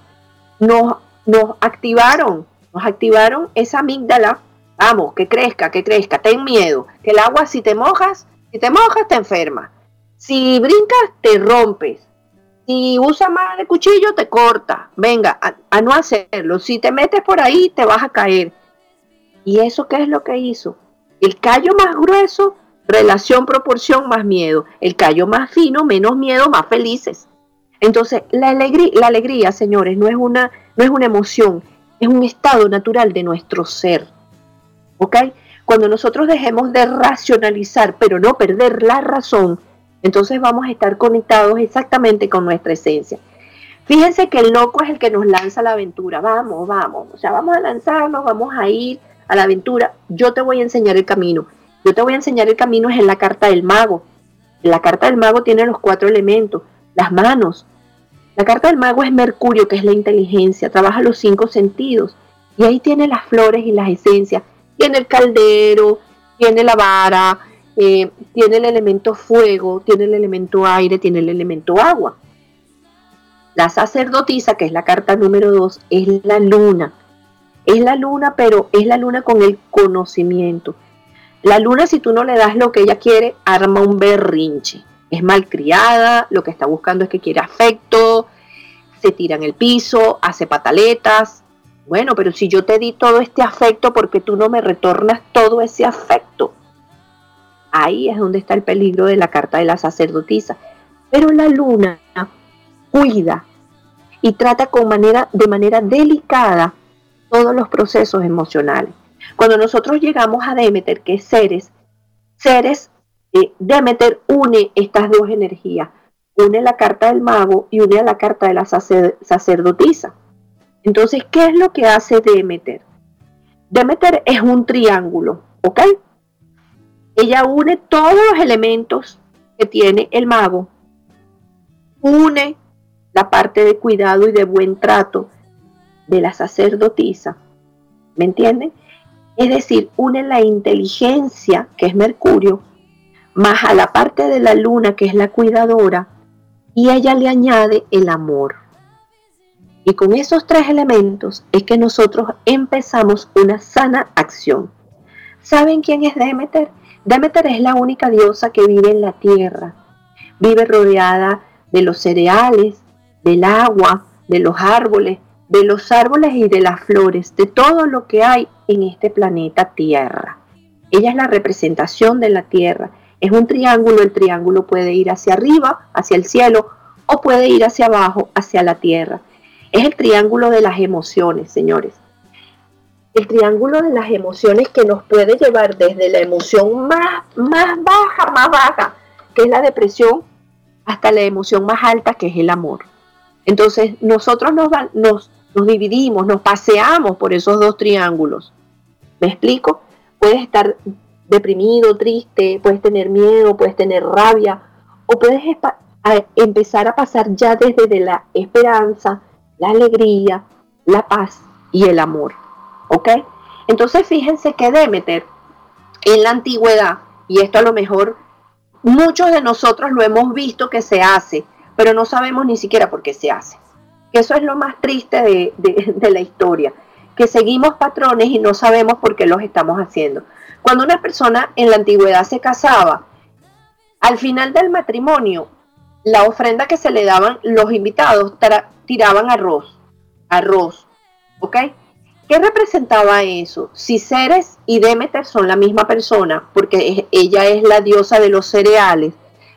Nos, nos activaron, nos activaron esa amígdala. Vamos, que crezca, que crezca, ten miedo. Que el agua si te mojas, si te mojas te enfermas. Si brincas, te rompes. Si usas más el cuchillo, te corta. Venga, a, no hacerlo. Si te metes por ahí, te vas a caer. ¿Y eso qué es lo que hizo? El callo más grueso, relación, proporción, más miedo. El callo más fino, menos miedo, más felices. Entonces, la alegría, la alegría, señores, no es, una, no es una emoción, es un estado natural de nuestro ser. ¿Ok? Cuando nosotros dejemos de racionalizar, pero no perder la razón, entonces vamos a estar conectados exactamente con nuestra esencia. Fíjense que el loco es el que nos lanza la aventura. Vamos, vamos. O sea, vamos a lanzarnos, vamos a ir a la aventura, yo te voy a enseñar el camino. Yo te voy a enseñar el camino es en la carta del mago. La carta del mago tiene los cuatro elementos, las manos. La carta del mago es Mercurio, que es la inteligencia, trabaja los cinco sentidos. Y ahí tiene las flores y las esencias. Tiene el caldero, tiene la vara, eh, tiene el elemento fuego, tiene el elemento aire, tiene el elemento agua. La sacerdotisa, que es la carta número dos, es la luna. Es la luna, pero es la luna con el conocimiento. La luna, si tú no le das lo que ella quiere, arma un berrinche. Es malcriada, lo que está buscando es que quiere afecto, se tira en el piso, hace pataletas. Bueno, pero si yo te di todo este afecto, porque tú no me retornas todo ese afecto? Ahí es donde está el peligro de la carta de la sacerdotisa. Pero la luna cuida y trata con manera, de manera delicada todos los procesos emocionales. Cuando nosotros llegamos a Demeter, que es seres, seres, eh, Demeter une estas dos energías, une la carta del mago y une a la carta de la sacerdotisa. Entonces, ¿qué es lo que hace Demeter? Demeter es un triángulo, ¿ok? Ella une todos los elementos que tiene el mago, une la parte de cuidado y de buen trato de la sacerdotisa. ¿Me entienden? Es decir, une la inteligencia, que es Mercurio, más a la parte de la luna, que es la cuidadora, y ella le añade el amor. Y con esos tres elementos es que nosotros empezamos una sana acción. ¿Saben quién es Demeter? Demeter es la única diosa que vive en la tierra. Vive rodeada de los cereales, del agua, de los árboles, de los árboles y de las flores, de todo lo que hay en este planeta Tierra. Ella es la representación de la Tierra. Es un triángulo, el triángulo puede ir hacia arriba, hacia el cielo, o puede ir hacia abajo, hacia la Tierra. Es el triángulo de las emociones, señores. El triángulo de las emociones que nos puede llevar desde la emoción más, más baja, más baja, que es la depresión, hasta la emoción más alta, que es el amor. Entonces, nosotros nos, nos, nos dividimos, nos paseamos por esos dos triángulos. ¿Me explico? Puedes estar deprimido, triste, puedes tener miedo, puedes tener rabia, o puedes empezar a pasar ya desde la esperanza, la alegría, la paz y el amor. ¿Ok? Entonces fíjense que Demeter en la antigüedad, y esto a lo mejor muchos de nosotros lo hemos visto que se hace, pero no sabemos ni siquiera por qué se hace. Que eso es lo más triste de, [laughs] de la historia, que seguimos patrones y no sabemos por qué los estamos haciendo. Cuando una persona en la antigüedad se casaba, al final del matrimonio, la ofrenda que se le daban los invitados tiraban arroz, arroz, ¿ok? ¿Qué representaba eso? Si Ceres y Demeter son la misma persona, porque ella es la diosa de los cereales,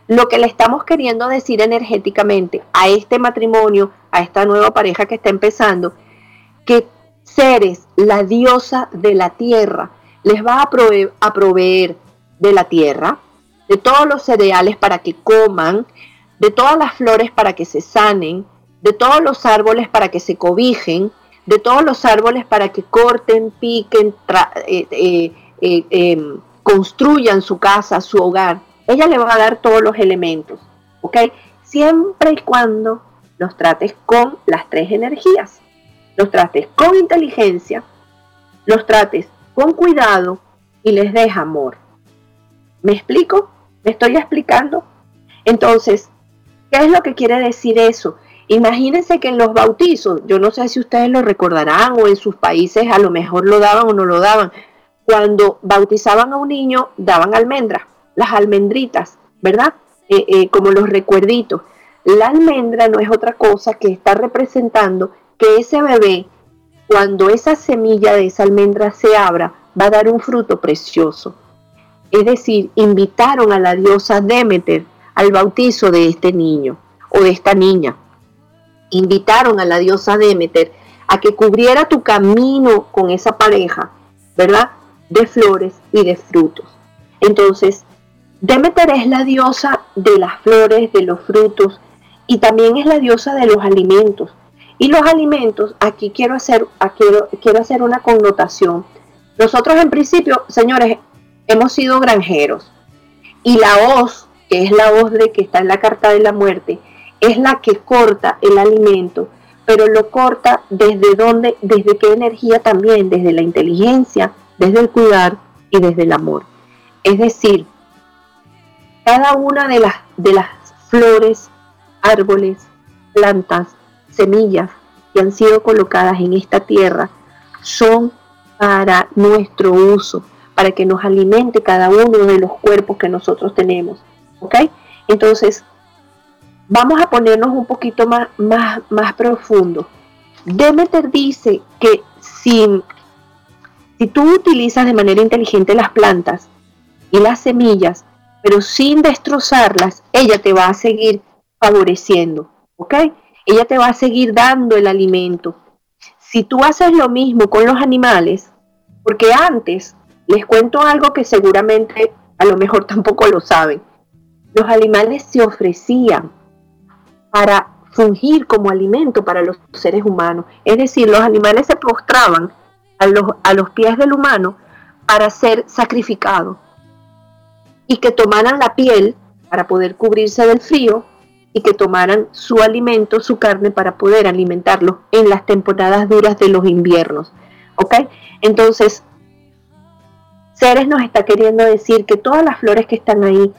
lo que le estamos queriendo decir energéticamente a este matrimonio, a esta nueva pareja que está empezando, que Ceres, la diosa de la tierra, les va a proveer, de la tierra, de todos los cereales para que coman, de todas las flores para que se sanen, de todos los árboles para que se cobijen, de todos los árboles para que corten, piquen, eh, eh, eh, em, construyan su casa, su hogar. Ella le va a dar todos los elementos, ¿ok? Siempre y cuando los trates con las tres energías. Los trates con inteligencia, los trates con cuidado y les deja amor. ¿Me explico? ¿Me estoy explicando? Entonces, ¿qué es lo que quiere decir eso? Imagínense que en los bautizos, yo no sé si ustedes lo recordarán o en sus países a lo mejor lo daban o no lo daban, cuando bautizaban a un niño daban almendras, las almendritas, ¿verdad? Eh, eh, como los recuerditos. La almendra no es otra cosa que está representando que ese bebé cuando esa semilla de esa almendra se abra, va a dar un fruto precioso. Es decir, invitaron a la diosa Demeter al bautizo de este niño o de esta niña. Invitaron a la diosa Demeter a que cubriera tu camino con esa pareja, ¿verdad? De flores y de frutos. Entonces, Demeter es la diosa de las flores, de los frutos y también es la diosa de los alimentos. Y los alimentos, aquí quiero hacer, quiero, quiero hacer una connotación. Nosotros en principio, señores, hemos sido granjeros. Y la hoz, que es la hoz de que está en la carta de la muerte, es la que corta el alimento, pero lo corta desde dónde, desde qué energía también, desde la inteligencia, desde el cuidar y desde el amor. Es decir, cada una de las, de las flores, árboles, plantas, semillas que han sido colocadas en esta tierra son para nuestro uso, para que nos alimente cada uno de los cuerpos que nosotros tenemos. Entonces, vamos a ponernos un poquito más, más, más profundo. Demeter dice que si, si tú utilizas de manera inteligente las plantas y las semillas, pero sin destrozarlas, ella te va a seguir favoreciendo. ¿Ok? ella te va a seguir dando el alimento. Si tú haces lo mismo con los animales, porque antes les cuento algo que seguramente a lo mejor [laughs] tampoco lo saben, los animales se ofrecían para fungir como alimento para los seres humanos. Es decir, los animales se postraban a los, a los pies del humano para ser sacrificados y que tomaran la piel para poder cubrirse del frío y que tomaran su alimento, su carne, para poder alimentarlos en las temporadas duras de los inviernos. ¿Ok? Entonces, Ceres nos está queriendo decir que todas las flores que están ahí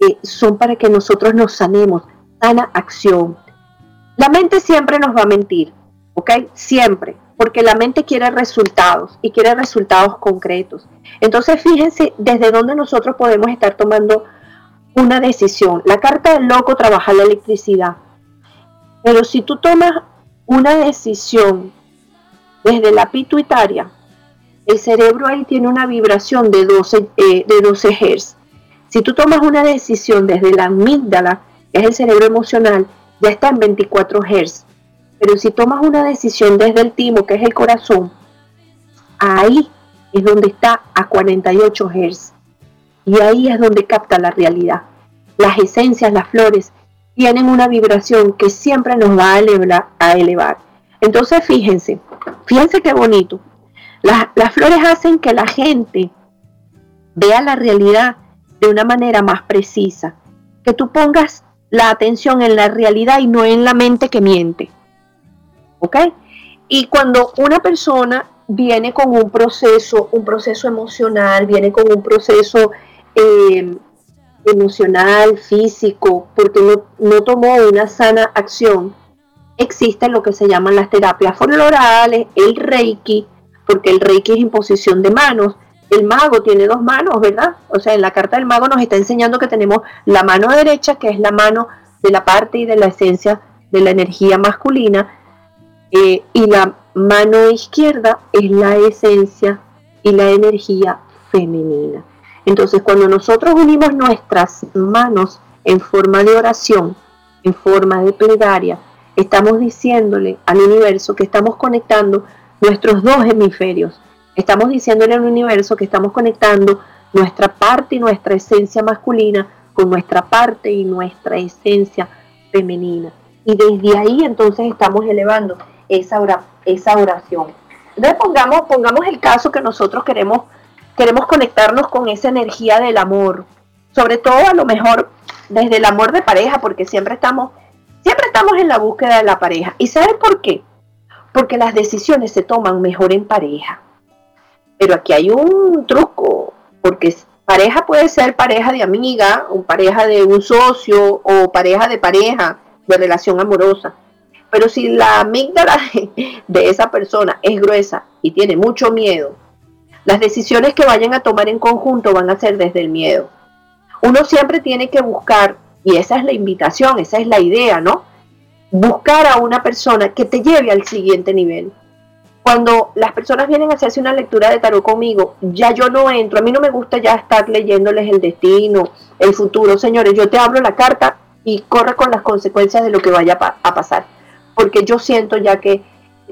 eh, son para que nosotros nos sanemos, sana acción. La mente siempre nos va a mentir, ¿ok? Siempre, porque la mente quiere resultados y quiere resultados concretos. Entonces, fíjense desde dónde nosotros podemos estar tomando una decisión. La carta del loco trabaja la electricidad. Pero si tú tomas una decisión desde la pituitaria, el cerebro ahí tiene una vibración de 12, eh, de 12 Hz. Si tú tomas una decisión desde la amígdala, que es el cerebro emocional, ya está en 24 Hz. Pero si tomas una decisión desde el timo, que es el corazón, ahí es donde está a 48 Hz. Y ahí es donde capta la realidad. Las esencias, las flores, tienen una vibración que siempre nos va a elevar. A elevar. Entonces fíjense, fíjense qué bonito. Las, las flores hacen que la gente vea la realidad de una manera más precisa. Que tú pongas la atención en la realidad y no en la mente que miente. ¿Ok? Y cuando una persona viene con un proceso, un proceso emocional, viene con un proceso eh, emocional, físico, porque no, no, tomó una sana acción, existen lo que se llaman las terapias florales, el reiki, porque el reiki es imposición de manos. El mago tiene dos manos, ¿verdad? O sea, en la carta del mago nos está enseñando que tenemos la mano derecha, que es la mano de la parte y de la esencia de la energía masculina, eh, y la mano izquierda es la esencia y la energía femenina. Entonces, cuando nosotros unimos nuestras manos en forma de oración, en forma de plegaria, estamos diciéndole al universo que estamos conectando nuestros dos hemisferios. Estamos diciéndole al universo que estamos conectando nuestra parte y nuestra esencia masculina con nuestra parte y nuestra esencia femenina. Y desde ahí entonces estamos elevando esa, esa oración. Entonces pongamos, pongamos el caso que nosotros queremos, queremos conectarnos con esa energía del amor, sobre todo a lo mejor desde el amor de pareja, porque siempre estamos, siempre estamos en la búsqueda de la pareja. ¿Y sabes por qué? Porque las decisiones se toman mejor en pareja. Pero aquí hay un truco, porque pareja puede ser pareja de amiga, o pareja de un socio, o pareja de pareja, de relación amorosa. Pero si la amígdala de esa persona es gruesa y tiene mucho miedo, las decisiones que vayan a tomar en conjunto van a ser desde el miedo. Uno siempre tiene que buscar, y esa es la invitación, esa es la idea, ¿no? Buscar a una persona que te lleve al siguiente nivel. Cuando las personas vienen a hacerse una lectura de tarot conmigo, ya yo no entro, a mí no me gusta ya estar leyéndoles el destino, el futuro, señores, yo te abro la carta y corre con las consecuencias de lo que vaya a pasar porque yo siento ya que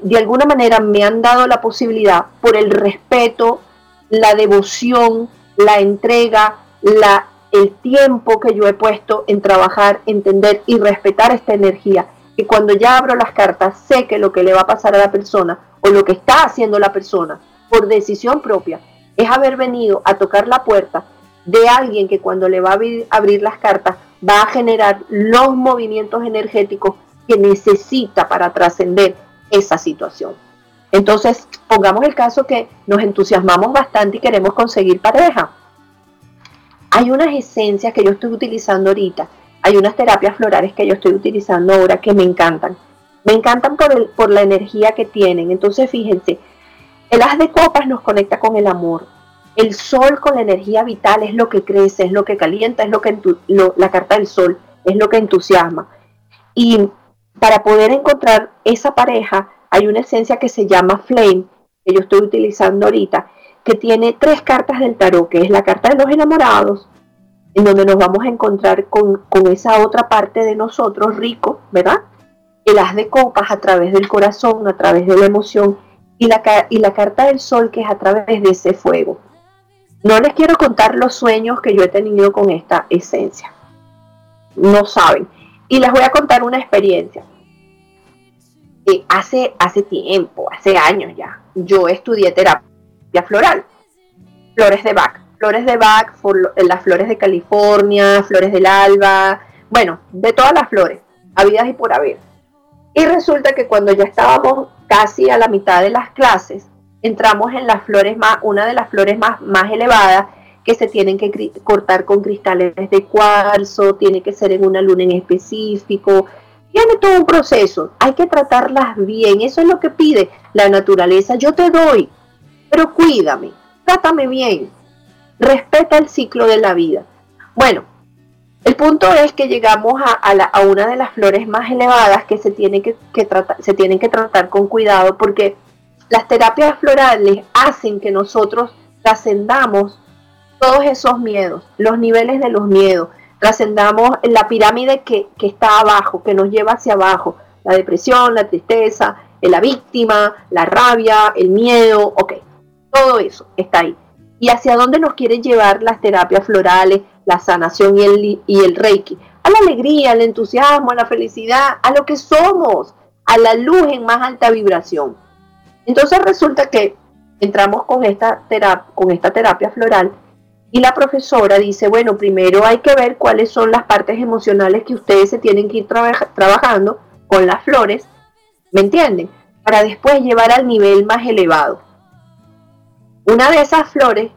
de alguna manera me han dado la posibilidad por el respeto, la devoción, la entrega, la, el tiempo que yo he puesto en trabajar, entender y respetar esta energía. Y cuando ya abro las cartas, sé que lo que le va a pasar a la persona o lo que está haciendo la persona por decisión propia es haber venido a tocar la puerta de alguien que cuando le va a abrir las cartas va a generar los movimientos energéticos que necesita para trascender esa situación. Entonces, pongamos el caso que nos entusiasmamos bastante y queremos conseguir pareja. Hay unas esencias que yo estoy utilizando ahorita, hay unas terapias florales que yo estoy utilizando ahora que me encantan. Me encantan por, el, por la energía que tienen. Entonces, fíjense, el haz de copas nos conecta con el amor. El sol con la energía vital es lo que crece, es lo que calienta, es lo que la carta del sol es lo que entusiasma. Y para poder encontrar esa pareja, hay una esencia que se llama Flame, que yo estoy utilizando ahorita, que tiene tres cartas del tarot, que es la carta de los enamorados, en donde nos vamos a encontrar con, esa otra parte de nosotros rico, ¿verdad? El as de copas a través del corazón, a través de la emoción, y la, y la carta del sol, que es a través de ese fuego. No les quiero contar los sueños que yo he tenido con esta esencia. No saben. Y les voy a contar una experiencia. Eh, hace, hace tiempo, hace años ya, yo estudié terapia floral, flores de Bach, flores de Bach, las flores de California, flores del alba, bueno, de todas las flores, habidas y por haber. Y resulta que cuando ya estábamos casi a la mitad de las clases, entramos en las flores más, una de las flores más, más elevadas, que se tienen que cortar con cristales de cuarzo, tiene que ser en una luna en específico, tiene todo un proceso, hay que tratarlas bien, eso es lo que pide la naturaleza, yo te doy, pero cuídame, trátame bien, respeta el ciclo de la vida. Bueno, el punto es que llegamos a, una de las flores más elevadas que se, que, se tienen que tratar con cuidado porque las terapias florales hacen que nosotros trascendamos todos esos miedos, los niveles de los miedos, trascendamos la pirámide que, está abajo, que nos lleva hacia abajo, la depresión, la tristeza, la víctima, la rabia, el miedo, ok, todo eso está ahí. ¿Y hacia dónde nos quieren llevar las terapias florales, la sanación y el, y el reiki? A la alegría, al entusiasmo, a la felicidad, a lo que somos, a la luz en más alta vibración. Entonces resulta que entramos con esta, terapia, con esta terapia floral y la profesora dice, bueno, primero hay que ver cuáles son las partes emocionales que ustedes se tienen que ir trabajando con las flores, ¿me entienden? Para después llevar al nivel más elevado. Una de esas flores,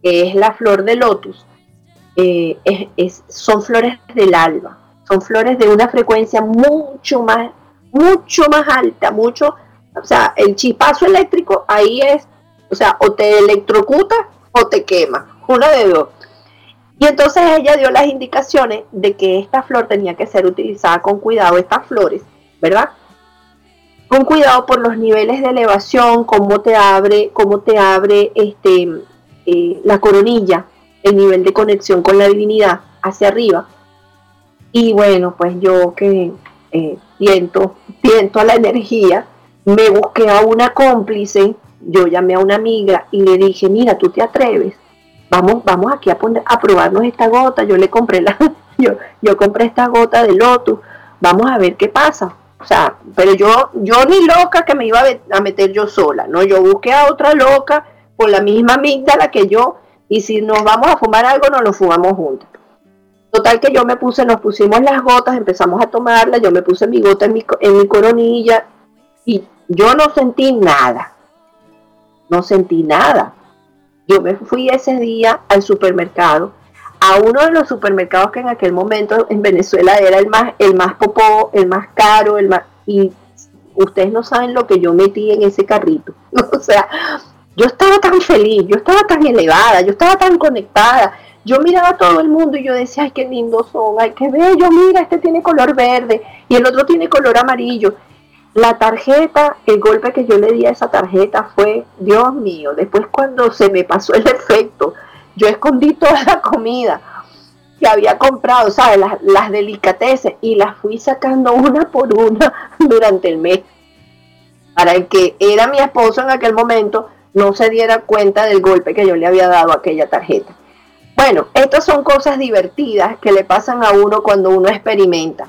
que es la flor de lotus, eh, son flores del alba, son flores de una frecuencia mucho más, mucho más alta, mucho, o sea, el chispazo eléctrico ahí es, o sea, o te electrocuta o te quema, una de dos. Y entonces ella dio las indicaciones de que esta flor tenía que ser utilizada con cuidado, estas flores, ¿verdad? Con cuidado por los niveles de elevación, cómo te abre, cómo te abre este, eh, la coronilla, el nivel de conexión con la divinidad hacia arriba. Y bueno, pues yo que eh, siento, a la energía, me busqué a una cómplice, yo llamé a una amiga y le dije, mira, tú te atreves, vamos, vamos aquí a, poner, a probarnos esta gota, yo le compré la, [laughs] yo, yo compré esta gota de lotus, vamos a ver qué pasa. O sea, pero yo, yo ni loca que me iba a meter yo sola, ¿no? Yo busqué a otra loca con la misma la que yo, y si nos vamos a fumar algo, nos lo fumamos juntos. Total que yo me puse, nos pusimos las gotas, empezamos a tomarla, yo me puse mi gota en mi coronilla y yo no sentí nada. No sentí nada. Yo me fui ese día al supermercado, a uno de los supermercados que en aquel momento en Venezuela era el más, el más popó, el más caro, el más, y ustedes no saben lo que yo metí en ese carrito. [laughs] o sea, yo estaba tan feliz, yo estaba tan elevada, yo estaba tan conectada. Yo miraba a todo el mundo y yo decía, ay, qué lindos son, ay, qué bello, mira, este tiene color verde y el otro tiene color amarillo. La tarjeta, el golpe que yo le di a esa tarjeta fue, Dios mío, después cuando se me pasó el efecto, yo escondí toda la comida que había comprado, ¿sabes? Las, las delicateces y las fui sacando una por una durante el mes. Para el que era mi esposo en aquel momento no se diera cuenta del golpe que yo le había dado a aquella tarjeta. Bueno, estas son cosas divertidas que le pasan a uno cuando uno experimenta.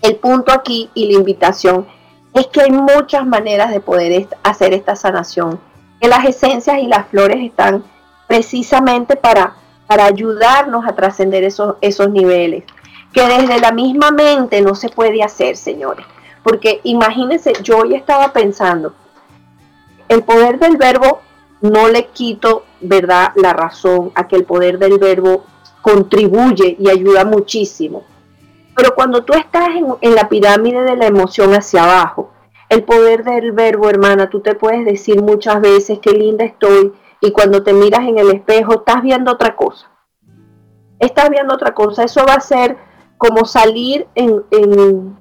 El punto aquí y la invitación es que hay muchas maneras de poder hacer esta sanación, que las esencias y las flores están precisamente para, para ayudarnos a trascender esos, esos niveles, que desde la misma mente no se puede hacer, señores. Porque imagínense, yo hoy estaba pensando, el poder del verbo no le quito, ¿verdad?, la razón a que el poder del verbo contribuye y ayuda muchísimo. Pero cuando tú estás en, la pirámide de la emoción hacia abajo, el poder del verbo, hermana, tú te puedes decir muchas veces qué linda estoy y cuando te miras en el espejo estás viendo otra cosa. Estás viendo otra cosa. Eso va a ser como salir en,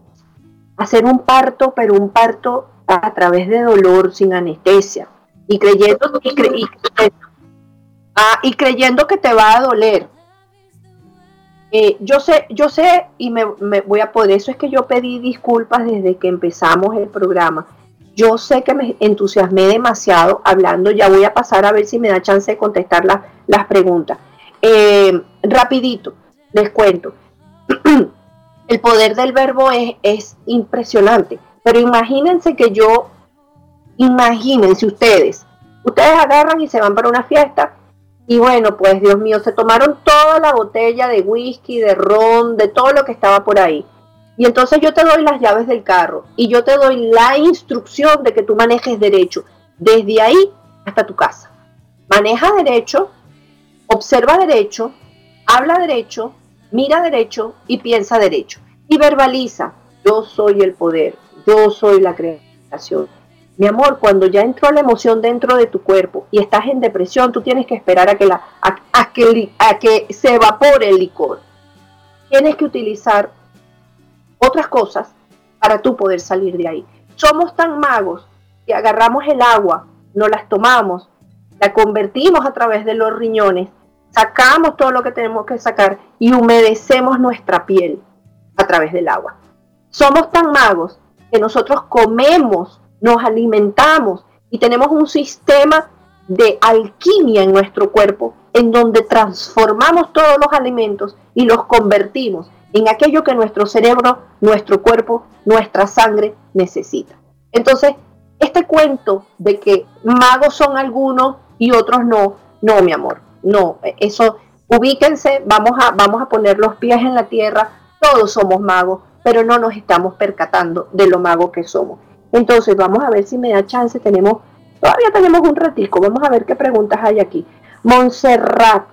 hacer un parto, pero un parto a través de dolor sin anestesia y creyendo, ah, y, creyendo que te va a doler. Eh, yo sé, yo sé y me, voy a poder, eso es que yo pedí disculpas desde que empezamos el programa. Yo sé que me entusiasmé demasiado hablando, ya voy a pasar a ver si me da chance de contestar las preguntas. Eh, rapidito, les cuento. [clears throat] el poder del verbo es, es impresionante. Pero imagínense que yo, imagínense ustedes, ustedes agarran y se van para una fiesta y bueno, pues Dios mío, se tomaron toda la botella de whisky, de ron, de todo lo que estaba por ahí. Y entonces yo te doy las llaves del carro y yo te doy la instrucción de que tú manejes derecho, desde ahí hasta tu casa. Maneja derecho, observa derecho, habla derecho, mira derecho y piensa derecho. Y verbaliza, yo soy el poder, yo soy la creación. Mi amor, cuando ya entró la emoción dentro de tu cuerpo y estás en depresión, tú tienes que esperar a que, a que se evapore el licor. Tienes que utilizar otras cosas para tú poder salir de ahí. Somos tan magos que agarramos el agua, no las tomamos, la convertimos a través de los riñones, sacamos todo lo que tenemos que sacar y humedecemos nuestra piel a través del agua. Somos tan magos que nosotros comemos, nos alimentamos y tenemos un sistema de alquimia en nuestro cuerpo en donde transformamos todos los alimentos y los convertimos en aquello que nuestro cerebro, nuestro cuerpo, nuestra sangre necesita. Entonces, este cuento de que magos son algunos y otros no, no, mi amor, no, eso, ubíquense, vamos a, vamos a poner los pies en la tierra, todos somos magos, pero no nos estamos percatando de lo magos que somos. Entonces, vamos a ver si me da chance, tenemos, todavía tenemos un ratico, vamos a ver qué preguntas hay aquí. Montserrat,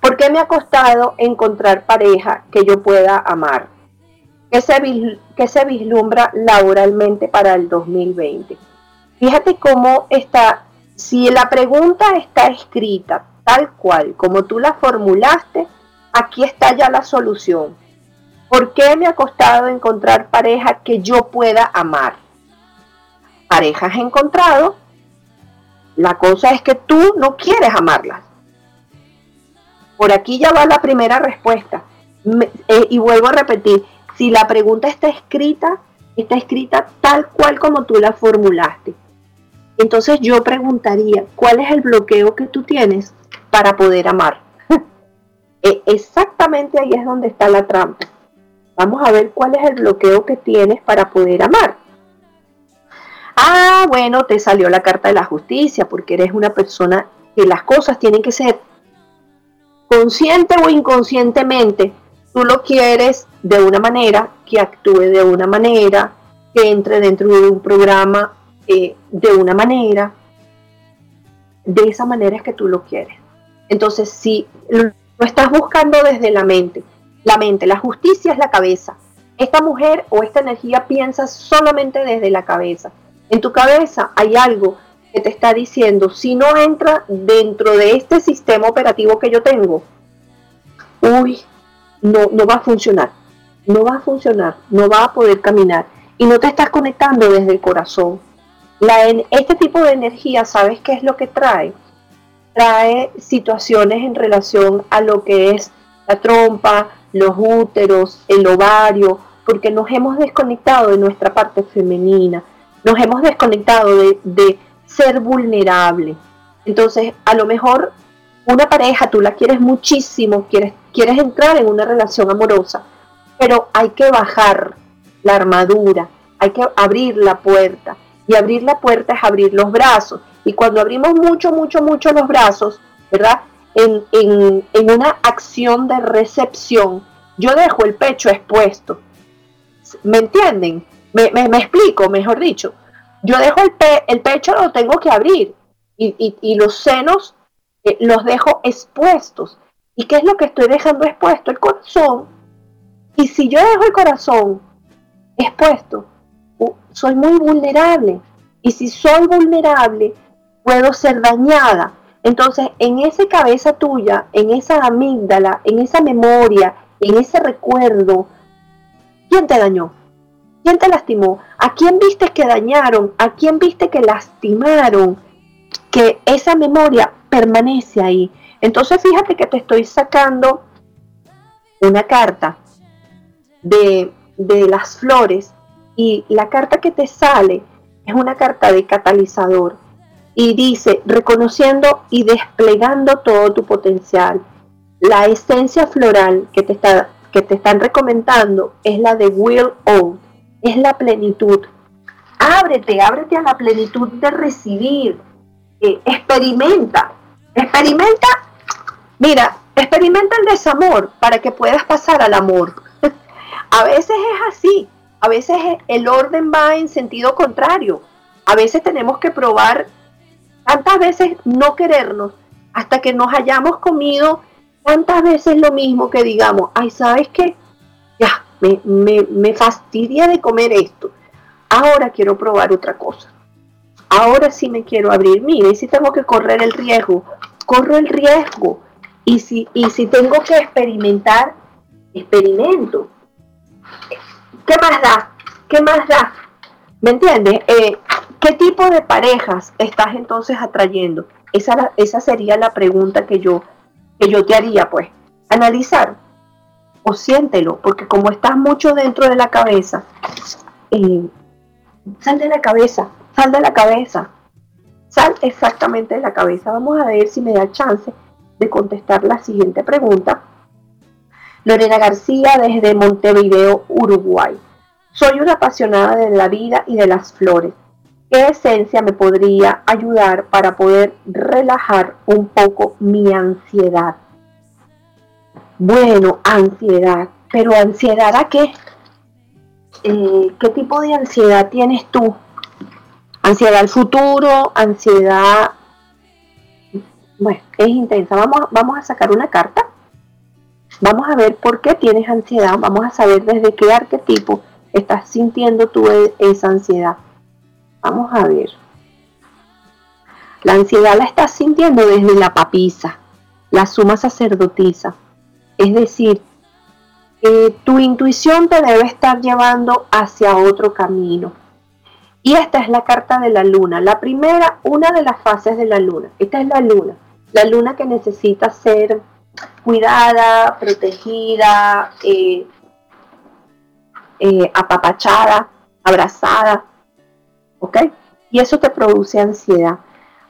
¿por qué me ha costado encontrar pareja que yo pueda amar? ¿Qué que se vislumbra laboralmente para el 2020? Fíjate cómo está, si la pregunta está escrita tal cual como tú la formulaste, aquí está ya la solución. ¿Por qué me ha costado encontrar pareja que yo pueda amar? Parejas encontrado, la cosa es que tú no quieres amarlas. Por aquí ya va la primera respuesta. Eh, y vuelvo a repetir, si la pregunta está escrita, está escrita tal cual como tú la formulaste. Entonces yo preguntaría, ¿cuál es el bloqueo que tú tienes para poder amar? [laughs] E, exactamente ahí es donde está la trampa. Vamos a ver cuál es el bloqueo que tienes para poder amar. Ah, bueno, te salió la carta de la justicia porque eres una persona que las cosas tienen que ser consciente o inconscientemente. Tú lo quieres de una manera, que actúe de una manera, que entre dentro de un programa eh, de una manera. De esa manera es que tú lo quieres. Entonces, si lo estás buscando desde la mente, la mente, la justicia es la cabeza. Esta mujer o esta energía piensa solamente desde la cabeza. En tu cabeza hay algo que te está diciendo, si no entra dentro de este sistema operativo que yo tengo, uy, no, no va a funcionar, no va a funcionar, no va a poder caminar y no te estás conectando desde el corazón. La, este tipo de energía, ¿sabes qué es lo que trae? Trae situaciones en relación a lo que es la trompa, los úteros, el ovario, porque nos hemos desconectado de nuestra parte femenina, nos hemos desconectado de, ser vulnerable. Entonces, a lo mejor una pareja, tú la quieres muchísimo, quieres, quieres entrar en una relación amorosa, pero hay que bajar la armadura, hay que abrir la puerta. Y abrir la puerta es abrir los brazos. Y cuando abrimos mucho, mucho, mucho los brazos, ¿verdad? En, en una acción de recepción, yo dejo el pecho expuesto. ¿Me entienden? Me, explico, mejor dicho. Yo dejo el, el pecho, lo tengo que abrir y, los senos eh, los dejo expuestos. ¿Y qué es lo que estoy dejando expuesto? El corazón. Y si yo dejo el corazón expuesto, soy muy vulnerable. Y si soy vulnerable, puedo ser dañada. Entonces, en esa cabeza tuya, en esa amígdala, en esa memoria, en ese recuerdo, ¿quién te dañó? ¿Quién te lastimó? ¿A quién viste que dañaron? ¿A quién viste que lastimaron? Que esa memoria permanece ahí. Entonces fíjate que te estoy sacando una carta de, de las flores y la carta que te sale es una carta de catalizador y dice reconociendo y desplegando todo tu potencial. La esencia floral que te, está, que te están recomendando es la de Will Old es la plenitud. Ábrete, ábrete a la plenitud de recibir. Eh, experimenta, experimenta, mira, experimenta el desamor para que puedas pasar al amor. [laughs] a veces es así, a veces el orden va en sentido contrario. A veces tenemos que probar tantas veces no querernos hasta que nos hayamos comido tantas veces lo mismo que digamos, ay, ¿sabes qué? Ya, me, fastidia de comer esto. Ahora quiero probar otra cosa. Ahora sí me quiero abrir. Mire, si tengo que correr el riesgo, corro el riesgo. Y si, y si tengo que experimentar, experimento. ¿Qué más da? ¿Qué más da? ¿Me entiendes? Eh, ¿Qué tipo de parejas estás entonces atrayendo? Esa, esa sería la pregunta que yo, que yo te haría, pues. Analizar o siéntelo, porque como estás mucho dentro de la cabeza, eh, sal de la cabeza, sal de la cabeza, sal exactamente de la cabeza. Vamos a ver si me da chance de contestar la siguiente pregunta. Lorena García desde Montevideo, Uruguay. Soy una apasionada de la vida y de las flores. ¿Qué esencia me podría ayudar para poder relajar un poco mi ansiedad? Bueno, ansiedad. ¿Pero ansiedad a qué? Eh, ¿Qué tipo de ansiedad tienes tú? Ansiedad al futuro, ansiedad... Bueno, es intensa. Vamos, vamos a sacar una carta. Vamos a ver por qué tienes ansiedad. Vamos a saber desde qué arquetipo estás sintiendo tú e, esa ansiedad. Vamos a ver. La ansiedad la estás sintiendo desde la papisa, la suma sacerdotisa. Es decir, tu intuición te debe estar llevando hacia otro camino. Y esta es la carta de la luna. La primera, una de las fases de la luna. Esta es la luna. La luna que necesita ser cuidada, protegida, eh, eh, apapachada, abrazada. ¿Ok? Y eso te produce ansiedad.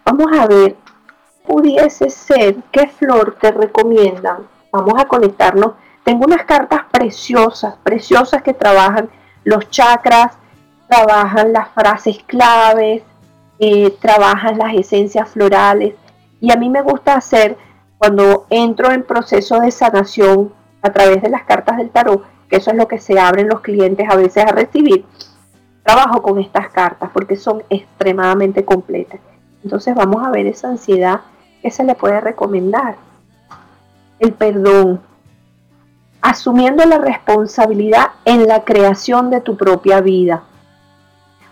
Vamos a ver, pudiese ser, ¿qué flor te recomiendan? Vamos a conectarnos. Tengo unas cartas preciosas, preciosas que trabajan los chakras, trabajan las frases claves, eh, trabajan las esencias florales. Y a mí me gusta hacer, cuando entro en proceso de sanación a través de las cartas del tarot, que eso es lo que se abren los clientes a veces a recibir, trabajo con estas cartas porque son extremadamente completas. Entonces vamos a ver esa ansiedad que se le puede recomendar. El perdón. Asumiendo la responsabilidad en la creación de tu propia vida.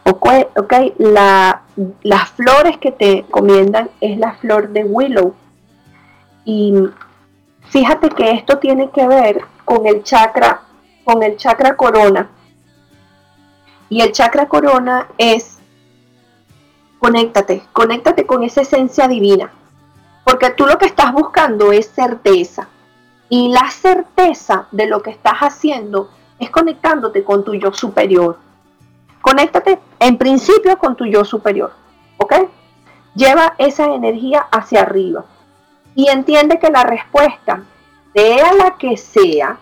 Ok. La, las flores que te comiendan es la flor de willow. Y fíjate que esto tiene que ver con el chakra, con el chakra corona y el chakra corona es, conéctate, conéctate con esa esencia divina. Porque tú lo que estás buscando es certeza. Y la certeza de lo que estás haciendo es conectándote con tu yo superior. Conéctate en principio con tu yo superior. ¿Ok? Lleva esa energía hacia arriba. Y entiende que la respuesta, sea la que sea,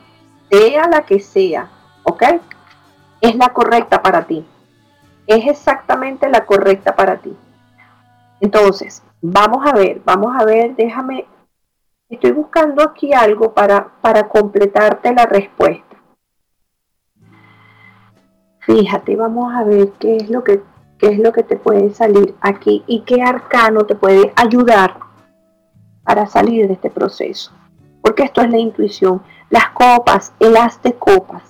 sea la que sea, ¿ok? Es la correcta para ti. Es exactamente la correcta para ti. Entonces, vamos a ver, vamos a ver, déjame, estoy buscando aquí algo para, para completarte la respuesta. Fíjate, vamos a ver qué es lo que qué es lo que te puede salir aquí y qué arcano te puede ayudar para salir de este proceso. Porque esto es la intuición. Las copas, el as de copas.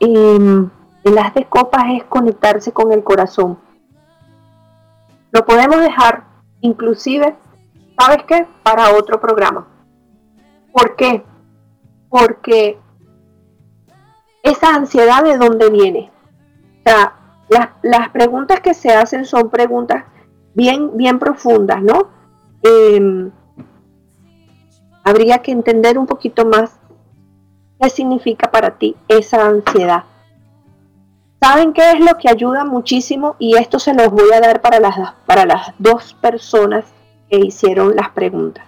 Em, el as de copas es conectarse con el corazón. Lo podemos dejar inclusive, ¿sabes qué? Para otro programa. ¿Por qué? Porque esa ansiedad de dónde viene. O sea, las, preguntas que se hacen son preguntas bien, bien profundas, ¿no? Em, habría que entender un poquito más qué significa para ti esa ansiedad. ¿Saben qué es lo que ayuda muchísimo? Y esto se los voy a dar para las, para las dos personas que hicieron las preguntas.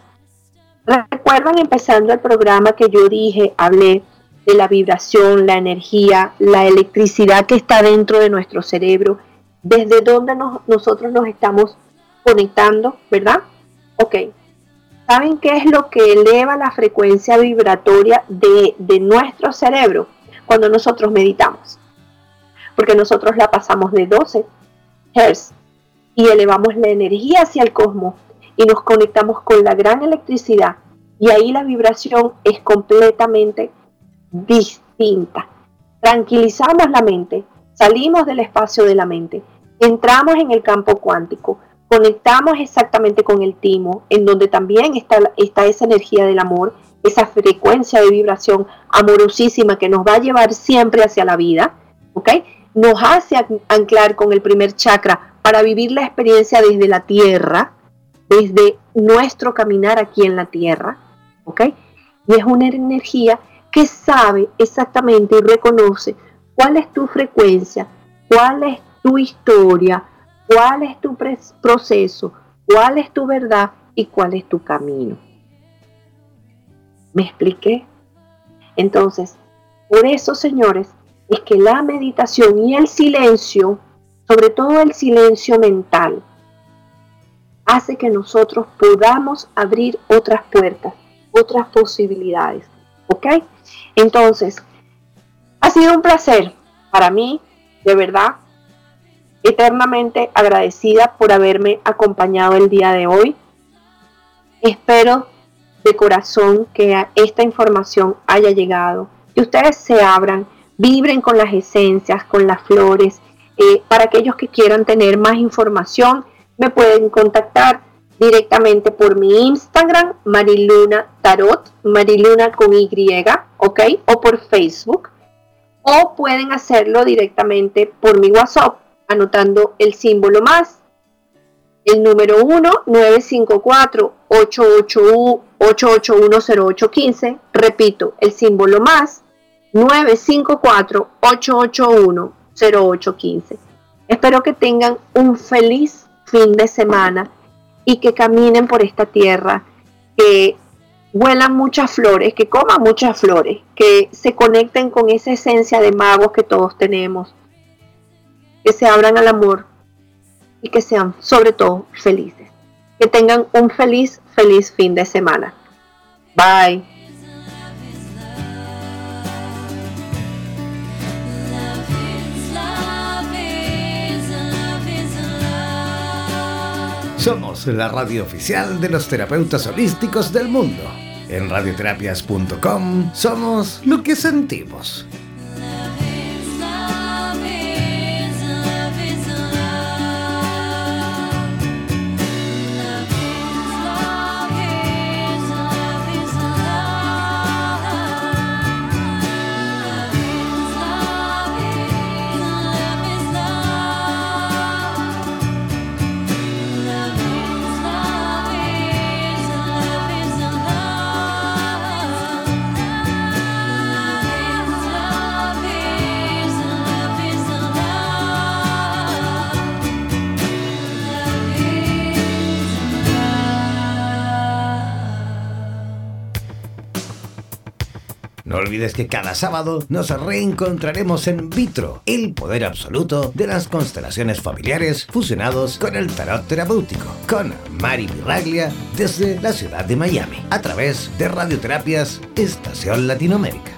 Recuerdan empezando el programa que yo dije, hablé de la vibración, la energía, la electricidad que está dentro de nuestro cerebro, desde donde nosotros nos estamos conectando, ¿verdad? Ok. ¿Saben qué es lo que eleva la frecuencia vibratoria de, de nuestro cerebro cuando nosotros meditamos? porque nosotros la pasamos de 12 Hz y elevamos la energía hacia el cosmos y nos conectamos con la gran electricidad y ahí la vibración es completamente distinta. Tranquilizamos la mente, salimos del espacio de la mente, entramos en el campo cuántico, conectamos exactamente con el timo, en donde también está, está esa energía del amor, esa frecuencia de vibración amorosísima que nos va a llevar siempre hacia la vida, ¿ok? nos hace anclar con el primer chakra para vivir la experiencia desde la tierra, desde nuestro caminar aquí en la tierra, ¿ok? Y es una energía que sabe exactamente y reconoce cuál es tu frecuencia, cuál es tu historia, cuál es tu proceso, cuál es tu verdad y cuál es tu camino. ¿Me expliqué? Entonces, por eso, señores, es que la meditación y el silencio, sobre todo el silencio mental, hace que nosotros podamos abrir otras puertas, otras posibilidades. ¿Ok? Entonces, ha sido un placer para mí, de verdad, eternamente agradecida por haberme acompañado el día de hoy. Espero de corazón que esta información haya llegado, que ustedes se abran, vibren con las esencias, con las flores. Eh, para aquellos que quieran tener más información, me pueden contactar directamente por mi Instagram, Mariluna Tarot, Mariluna con Y, ¿ok? O por Facebook. O pueden hacerlo directamente por mi WhatsApp, anotando el símbolo más, el número 1, 954-881-0815. Repito, el símbolo más, 954-881-0815. Espero que tengan un feliz fin de semana y que caminen por esta tierra, que huelan muchas flores, que coman muchas flores, que se conecten con esa esencia de magos que todos tenemos, que se abran al amor y que sean sobre todo felices. Que tengan un feliz, feliz fin de semana. Bye. Somos la radio oficial de los terapeutas holísticos del mundo. En radioterapias.com somos lo que sentimos. Olvides que cada sábado nos reencontraremos en Vitro, el poder absoluto de las constelaciones familiares fusionados con el tarot terapéutico, con Mari Miraglia desde la ciudad de Miami, a través de Radioterapias Estación Latinoamérica.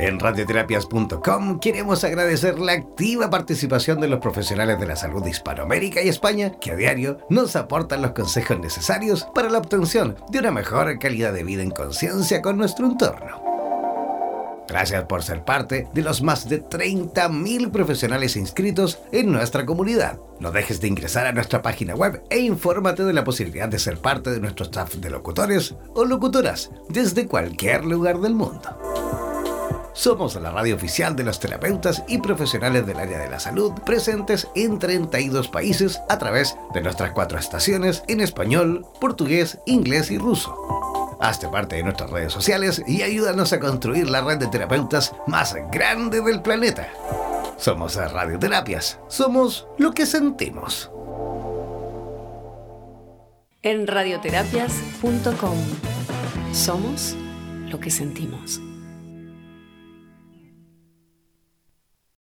En radioterapias.com queremos agradecer la activa participación de los profesionales de la salud de Hispanoamérica y España que a diario nos aportan los consejos necesarios para la obtención de una mejor calidad de vida en conciencia con nuestro entorno. Gracias por ser parte de los más de 30.000 profesionales inscritos en nuestra comunidad. No dejes de ingresar a nuestra página web e infórmate de la posibilidad de ser parte de nuestro staff de locutores o locutoras desde cualquier lugar del mundo. Somos la radio oficial de los terapeutas y profesionales del área de la salud presentes en 32 países a través de nuestras cuatro estaciones en español, portugués, inglés y ruso. Hazte parte de nuestras redes sociales y ayúdanos a construir la red de terapeutas más grande del planeta. Somos Radioterapias. Somos lo que sentimos. En radioterapias.com. Somos lo que sentimos.